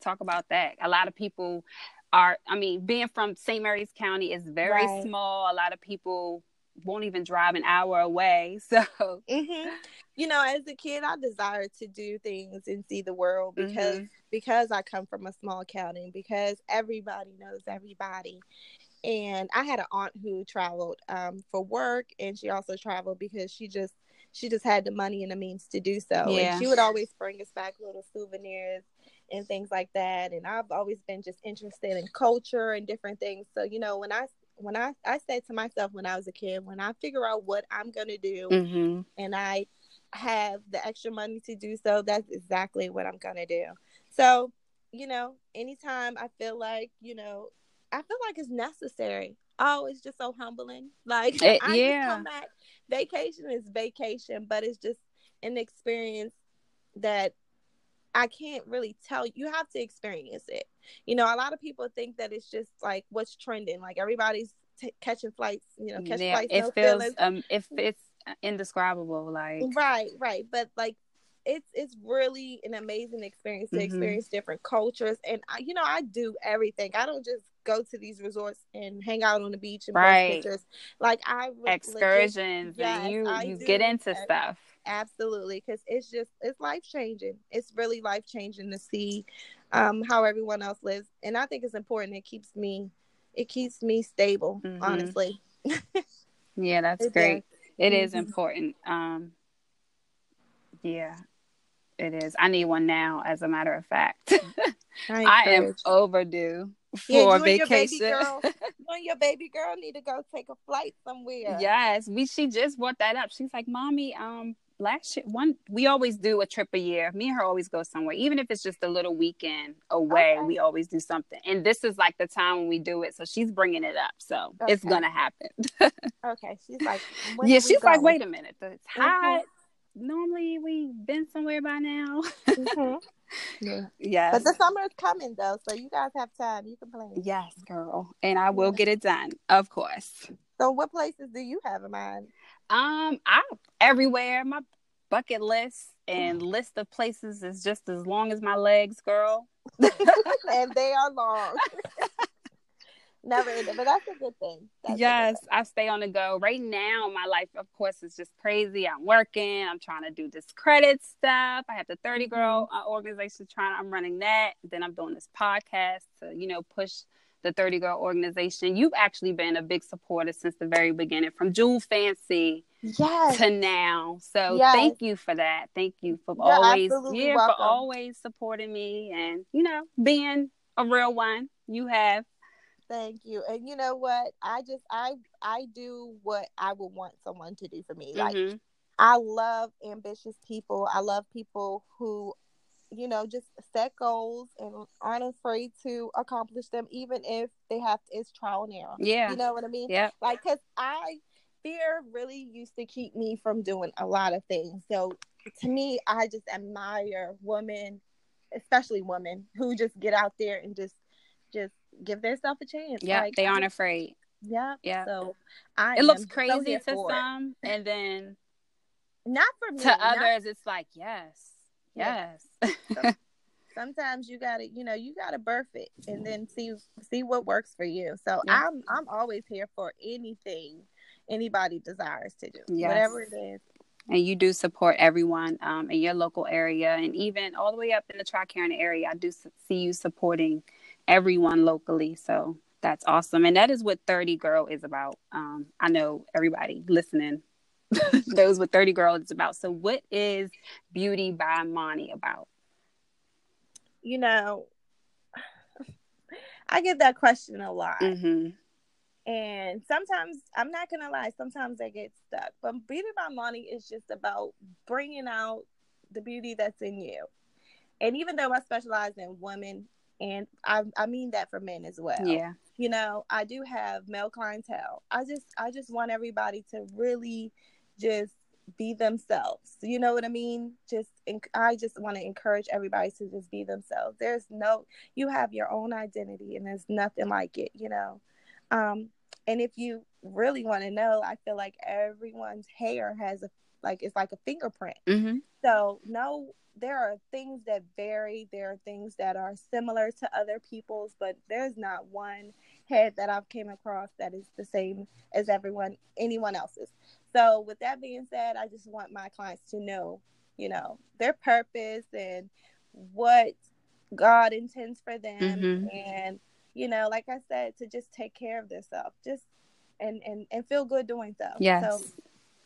[SPEAKER 1] talk about that. A lot of people are. I mean, being from St. Mary's County is very right. small. A lot of people won't even drive an hour away. (laughs) So,
[SPEAKER 3] mm-hmm. you know, as a kid, I desired to do things and see the world because mm-hmm. because I come from a small county, because everybody knows everybody, and I had an aunt who traveled um, for work, and she also traveled because she just she just had the money and the means to do so. Yeah. And she would always bring us back little souvenirs and things like that. And I've always been just interested in culture and different things. So you know, when I when I I said to myself when I was a kid, when I figure out what I'm gonna do,
[SPEAKER 1] mm-hmm.
[SPEAKER 3] and I have the extra money to do so, that's exactly what I'm gonna do. So you know, anytime I feel like you know I feel like it's necessary. Oh, it's just so humbling. (laughs) Like
[SPEAKER 1] it,
[SPEAKER 3] I
[SPEAKER 1] yeah.
[SPEAKER 3] come back. Vacation is vacation, but it's just an experience that I can't really tell. You have to experience it. You know, a lot of people think that it's just like what's trending. Like everybody's t- catching flights. You know, catching
[SPEAKER 1] yeah,
[SPEAKER 3] flights.
[SPEAKER 1] It
[SPEAKER 3] no
[SPEAKER 1] feels
[SPEAKER 3] feelings.
[SPEAKER 1] um, if it's indescribable. Like
[SPEAKER 3] right, right. But like it's it's really an amazing experience to mm-hmm. experience different cultures and I, you know i do everything i don't just go to these resorts and hang out on the beach and right. pictures like i
[SPEAKER 1] excursions legit, yes, and you I you get into stuff
[SPEAKER 3] absolutely because it's just it's life changing it's really life changing to see um how everyone else lives and i think it's important it keeps me it keeps me stable mm-hmm. honestly (laughs)
[SPEAKER 1] yeah that's it great does. It mm-hmm. is important um yeah it is. I need one now, as a matter of fact. (laughs) I, I am overdue for yeah, vacation.
[SPEAKER 3] Your baby girl, (laughs) you and your baby girl need to go take a flight somewhere.
[SPEAKER 1] Yes, we. She just brought that up. She's like, "Mommy, um, last year one we always do a trip a year me and her always go somewhere even if it's just a little weekend away
[SPEAKER 3] Okay.
[SPEAKER 1] we always do something and this is like the time when we do it so she's bringing it up so it's gonna happen (laughs)
[SPEAKER 3] Okay, she's like,
[SPEAKER 1] yeah she's like wait a minute it's hot normally we've been somewhere by now
[SPEAKER 3] Mhm. (laughs) Yeah.
[SPEAKER 1] yes
[SPEAKER 3] But the summer is coming though, so you guys have time. You can plan.
[SPEAKER 1] yes girl and i will
[SPEAKER 3] Yeah.
[SPEAKER 1] get it done of course
[SPEAKER 3] So, what places do you have in mind?
[SPEAKER 1] Um, I'm everywhere. My bucket list and list of places is just as long as my legs, girl. (laughs)
[SPEAKER 3] and they are long. (laughs) Never ending, but that's a good thing. That's a good
[SPEAKER 1] yes,
[SPEAKER 3] thing.
[SPEAKER 1] I stay on the go. Right now, my life, of course, is just crazy. I'm working. I'm trying to do this credit stuff. I have the 30 girl uh, organization trying. I'm running that. Then I'm doing this podcast to, you know, push the 30 girl organization. You've actually been a big supporter since the very beginning, from Jewel Fancy
[SPEAKER 3] Yes.
[SPEAKER 1] to now. So
[SPEAKER 3] Yes.
[SPEAKER 1] thank you for that. Thank you for
[SPEAKER 3] You're
[SPEAKER 1] always yeah,
[SPEAKER 3] welcome.
[SPEAKER 1] for always supporting me and you know, being a real one. You have.
[SPEAKER 3] Thank you. And you know what? I just I I do what I would want someone to do for me. Like
[SPEAKER 1] Mhm.
[SPEAKER 3] I love ambitious people. I love people who, you know, just set goals and aren't afraid to accomplish them, even if they have it's trial and error.
[SPEAKER 1] Yeah.
[SPEAKER 3] You know what I mean?
[SPEAKER 1] Yeah.
[SPEAKER 3] Like, cause I fear really used to keep me from doing a lot of things. So to me, I just admire women, especially women who just get out there and just just give themselves a chance.
[SPEAKER 1] Yeah.
[SPEAKER 3] Like,
[SPEAKER 1] they aren't afraid.
[SPEAKER 3] Yeah.
[SPEAKER 1] Yeah.
[SPEAKER 3] So I
[SPEAKER 1] It looks
[SPEAKER 3] am so
[SPEAKER 1] crazy to
[SPEAKER 3] for it.
[SPEAKER 1] some and then (laughs)
[SPEAKER 3] Not for me.
[SPEAKER 1] to
[SPEAKER 3] not
[SPEAKER 1] others it's like, yes. Yes. (laughs) (laughs)
[SPEAKER 3] sometimes you gotta you know you gotta birth it and then see see what works for you. So
[SPEAKER 1] Yeah.
[SPEAKER 3] i'm i'm always here for anything anybody desires to do
[SPEAKER 1] Yes.
[SPEAKER 3] whatever it is.
[SPEAKER 1] And you do support everyone um, in your local area and even all the way up in the tri-Carolina area. I do see you supporting everyone locally. So that's awesome. And that is what 30 girl is about. Um, i know everybody listening (laughs) knows with 30 girls is about. So what is beauty by Monnie about?
[SPEAKER 3] You know (sighs) i get that question a lot.
[SPEAKER 1] Hmm
[SPEAKER 3] and sometimes i'm not gonna lie sometimes i get stuck. But beauty by Monnie is just about bringing out the beauty that's in you. And even though i specialize in women and i, I mean that for men as well.
[SPEAKER 1] Yeah.
[SPEAKER 3] You know i do have male clientele. I just i just want everybody to really just be themselves. You know what i mean? Just i just want to encourage everybody to just be themselves. There's no you have your own identity and there's nothing like it you know? Um and if you really want to know i feel like everyone's hair has a like it's like a fingerprint.
[SPEAKER 1] Hmm
[SPEAKER 3] so no, there are things that vary. There are things that are similar to other people's, but there's not one head that I've came across that is the same as everyone anyone else's. So with that being said, I just want my clients to know, you know, their purpose and what God intends for them
[SPEAKER 1] Mhm.
[SPEAKER 3] and you know, like I said, to just take care of themselves. Just and and and feel good doing so.
[SPEAKER 1] yes
[SPEAKER 3] So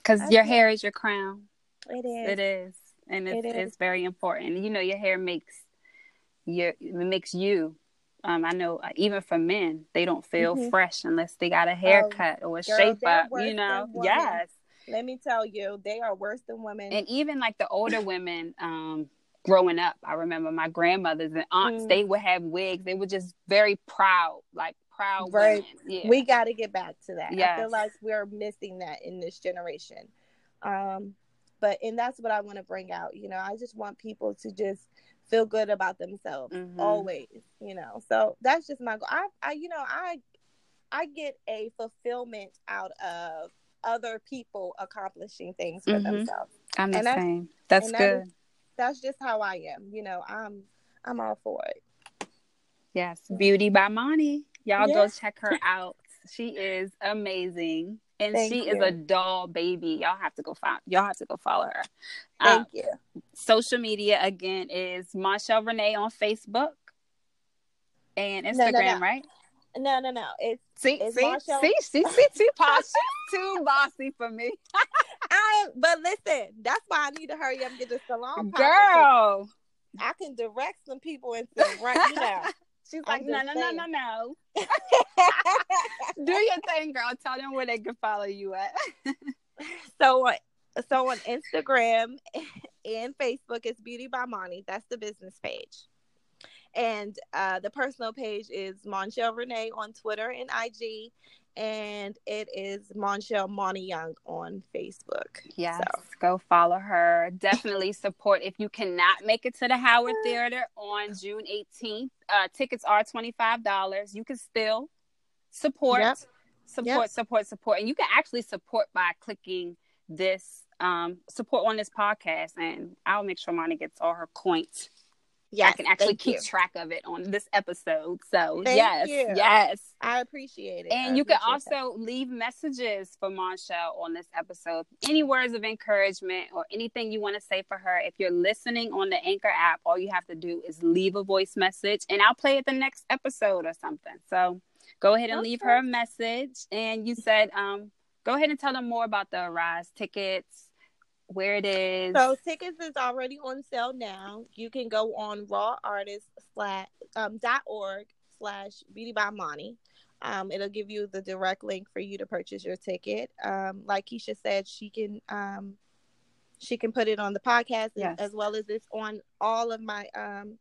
[SPEAKER 1] because
[SPEAKER 3] I
[SPEAKER 1] your hair is your crown
[SPEAKER 3] it is.
[SPEAKER 1] It is, and it's
[SPEAKER 3] It is.
[SPEAKER 1] it's very important. You know, your hair makes your it makes you. Um, I know uh, even for men, they don't feel
[SPEAKER 3] Mhm.
[SPEAKER 1] fresh unless they got a haircut or a
[SPEAKER 3] girl,
[SPEAKER 1] shape up. You know, yes,
[SPEAKER 3] Let me tell you, they are worse than women.
[SPEAKER 1] and even like the older women, um, growing up, I remember my grandmothers and aunts.
[SPEAKER 3] Mm.
[SPEAKER 1] They would have wigs. They were just very proud, like proud
[SPEAKER 3] Right.
[SPEAKER 1] women. Yeah,
[SPEAKER 3] we got to get back to that. I feel like we're missing that in this generation. Um, but and that's what I want to bring out. You know, I just want people to just feel good about themselves
[SPEAKER 1] Mhm.
[SPEAKER 3] always. You know, so that's just my goal. I, I, you know, I, I get a fulfillment out of other people accomplishing things for
[SPEAKER 1] Mhm.
[SPEAKER 3] themselves.
[SPEAKER 1] I'm the
[SPEAKER 3] and
[SPEAKER 1] same. That's
[SPEAKER 3] and that
[SPEAKER 1] good.
[SPEAKER 3] is- That's just how I am. You know, I'm, I'm all for it.
[SPEAKER 1] Yes, Beauty by Monnie. Y'all go check her out. She is amazing. And
[SPEAKER 3] Thank
[SPEAKER 1] she is
[SPEAKER 3] you.
[SPEAKER 4] Uh,
[SPEAKER 1] a doll baby. Y'all have to go follow y'all have to go follow her. Um,
[SPEAKER 3] Thank you.
[SPEAKER 1] social media again is Marshall Renee on Facebook and
[SPEAKER 3] No, no,
[SPEAKER 1] Instagram,
[SPEAKER 3] no.
[SPEAKER 1] right?
[SPEAKER 3] No, no, no. It's
[SPEAKER 1] See,
[SPEAKER 3] Is
[SPEAKER 1] see,
[SPEAKER 3] Marshall-
[SPEAKER 1] see, see, see, too (laughs) posh, too bossy for me,
[SPEAKER 3] I. But listen, that's why I need to hurry up and get the salon.
[SPEAKER 1] girl.
[SPEAKER 3] I can direct some people into right. Know. (laughs)
[SPEAKER 1] She's like, no, no, no, no, no. (laughs) Do your thing, girl. Tell them where they can follow you at. (laughs)
[SPEAKER 3] so on So on Instagram and Facebook, it's Beauty by Monnie. That's the business page. And uh, the personal page is Monchele Renee on Twitter and IG. And it is Monchele Monnie Young on Facebook.
[SPEAKER 1] Yes,
[SPEAKER 3] So,
[SPEAKER 1] go follow her. Definitely support. If you cannot make it to the Howard Theater on June 18th, uh, tickets are $25. You can still support,
[SPEAKER 3] Yep.
[SPEAKER 1] support,
[SPEAKER 3] Yep.
[SPEAKER 1] support, support. And you can actually support by clicking this um, support on this podcast. And I'll make sure Monnie gets all her coins.
[SPEAKER 3] Yes,
[SPEAKER 1] I can actually keep
[SPEAKER 3] you.
[SPEAKER 1] track of it on this episode. So,
[SPEAKER 3] Thank
[SPEAKER 1] yes,
[SPEAKER 3] you.
[SPEAKER 1] yes.
[SPEAKER 3] I appreciate it. I
[SPEAKER 1] And you can
[SPEAKER 3] appreciate that.
[SPEAKER 1] also leave messages for Monchele on this episode. Any words of encouragement or anything you want to say for her. If you're listening on the Anchor app, all you have to do is leave a voice message and I'll play it the next episode or something. So go ahead and leave her a message. And you said, um, go ahead and tell them more about the Arise tickets, where it is.
[SPEAKER 3] So tickets is already on sale now. You can go on raw artist slash um dot org slash beauty by Monnie. Um, it'll give you the direct link for you to purchase your ticket. Um, like Keisha said, she can um she can put it on the podcast
[SPEAKER 1] Yes.
[SPEAKER 3] as well as it's on all of my um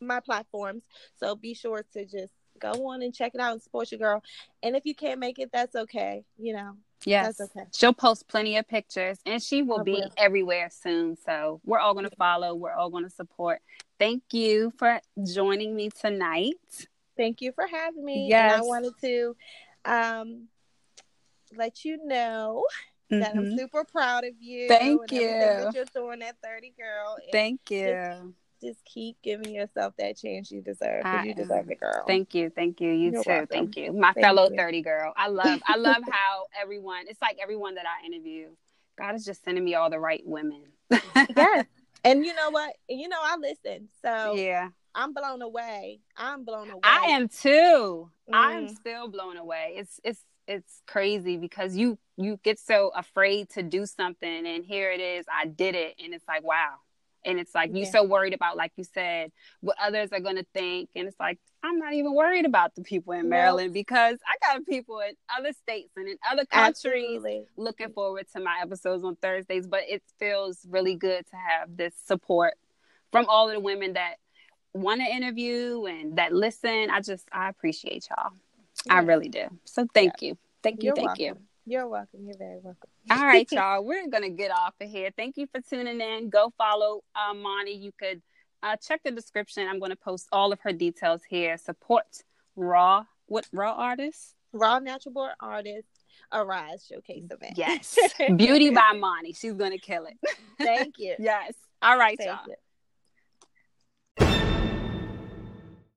[SPEAKER 3] my platforms. So be sure to just go on and check it out and support your girl. And if you can't make it, that's okay. You know,
[SPEAKER 1] Yes.
[SPEAKER 3] That's okay.
[SPEAKER 1] She'll post plenty of pictures and she will
[SPEAKER 3] I
[SPEAKER 1] be
[SPEAKER 3] will.
[SPEAKER 1] everywhere soon. So we're all going to follow. We're all going to support. Thank you for joining me tonight.
[SPEAKER 3] Thank you for having me.
[SPEAKER 1] Yes.
[SPEAKER 3] And I wanted to um let you know that I'm
[SPEAKER 1] Mhm.
[SPEAKER 3] super proud of you.
[SPEAKER 1] Thank you.
[SPEAKER 3] That you're doing that 30 girl.
[SPEAKER 1] Thank you.
[SPEAKER 3] just keep giving yourself that chance you deserve.
[SPEAKER 1] I
[SPEAKER 3] you deserve it, girl.
[SPEAKER 1] Thank you. Thank you. You
[SPEAKER 3] You're
[SPEAKER 1] too.
[SPEAKER 3] welcome.
[SPEAKER 1] Thank you. My
[SPEAKER 3] Thank
[SPEAKER 1] fellow
[SPEAKER 3] you.
[SPEAKER 1] 30 girl. I love I love how everyone it's like everyone that I interview. God is just sending me all the right women.
[SPEAKER 3] yes. (laughs) And you know what? You know I listen. So
[SPEAKER 1] yeah.
[SPEAKER 3] I'm blown away. I'm blown away.
[SPEAKER 1] I am too. I'm
[SPEAKER 3] Mm.
[SPEAKER 1] still blown away. It's it's it's crazy because you you get so afraid to do something and here it is, I did it and it's like wow. And it's like you're
[SPEAKER 3] Yeah.
[SPEAKER 1] so worried about like you said what others are going to think and it's like I'm not even worried about the people in
[SPEAKER 3] No.
[SPEAKER 1] Maryland because I got people in other states and in other countries
[SPEAKER 3] Absolutely.
[SPEAKER 1] looking forward to my episodes on Thursdays, but it feels really good to have this support from all of the women that want to interview and that listen. I just I appreciate y'all. I really do. So thank you. Thank you.
[SPEAKER 3] You're
[SPEAKER 1] thank
[SPEAKER 3] welcome.
[SPEAKER 1] you.
[SPEAKER 3] You're welcome. You're very welcome.
[SPEAKER 1] All right, (laughs) y'all. We're gonna get off of here. Thank you for tuning in. Go follow uh, Monnie. You could uh, check the description. I'm gonna post all of her details here. Support Raw. What Raw artists?
[SPEAKER 3] Raw Natural Born Artist, Arise Showcase event.
[SPEAKER 1] Yes. (laughs) Beauty by Monnie. She's gonna kill it.
[SPEAKER 3] Thank you. (laughs)
[SPEAKER 1] yes. All right,
[SPEAKER 3] Thank
[SPEAKER 1] y'all.
[SPEAKER 3] you.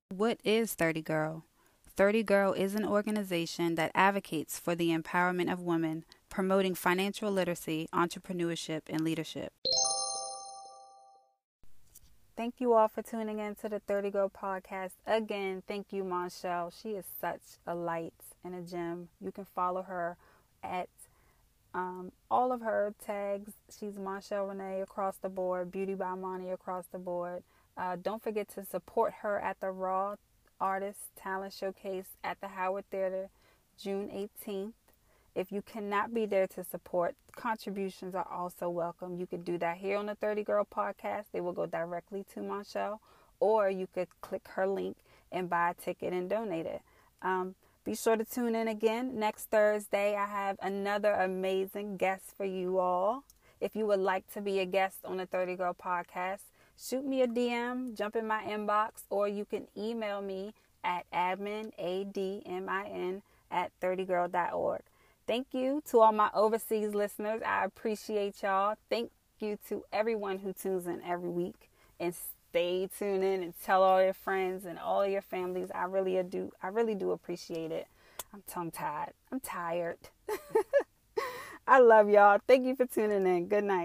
[SPEAKER 1] What is 30 Girl? 30 Girl is an organization that advocates for the empowerment of women, promoting financial literacy, entrepreneurship, and leadership. Thank you all for tuning in to the 30 Girl podcast. Again, thank you, Monchele. She is such a light and a gem. You can follow her at um, all of her tags. She's Monchele Renee across the board, Beauty by Monnie across the board. Uh, don't forget to support her at the Raw Artist Talent Showcase at the Howard Theater June 18th. If you cannot be there to support, contributions are also welcome. You could do that here on the 30 Girl podcast. They will go directly to Monchele, or you could click her link and buy a ticket and donate it. Um, be sure to tune in again next Thursday. I have another amazing guest for you all. If you would like to be a guest on the 30 Girl podcast, shoot me a DM, jump in my inbox, or you can email me at admin, A-D-M-I-N, at 30girl.org. Thank you to all my overseas listeners. I appreciate y'all. Thank you to everyone who tunes in every week and stay tuned in and tell all your friends and all your families. I really do. I really do appreciate it. I'm tongue tied. I'm tired. (laughs) I love y'all. Thank you for tuning in. Good night.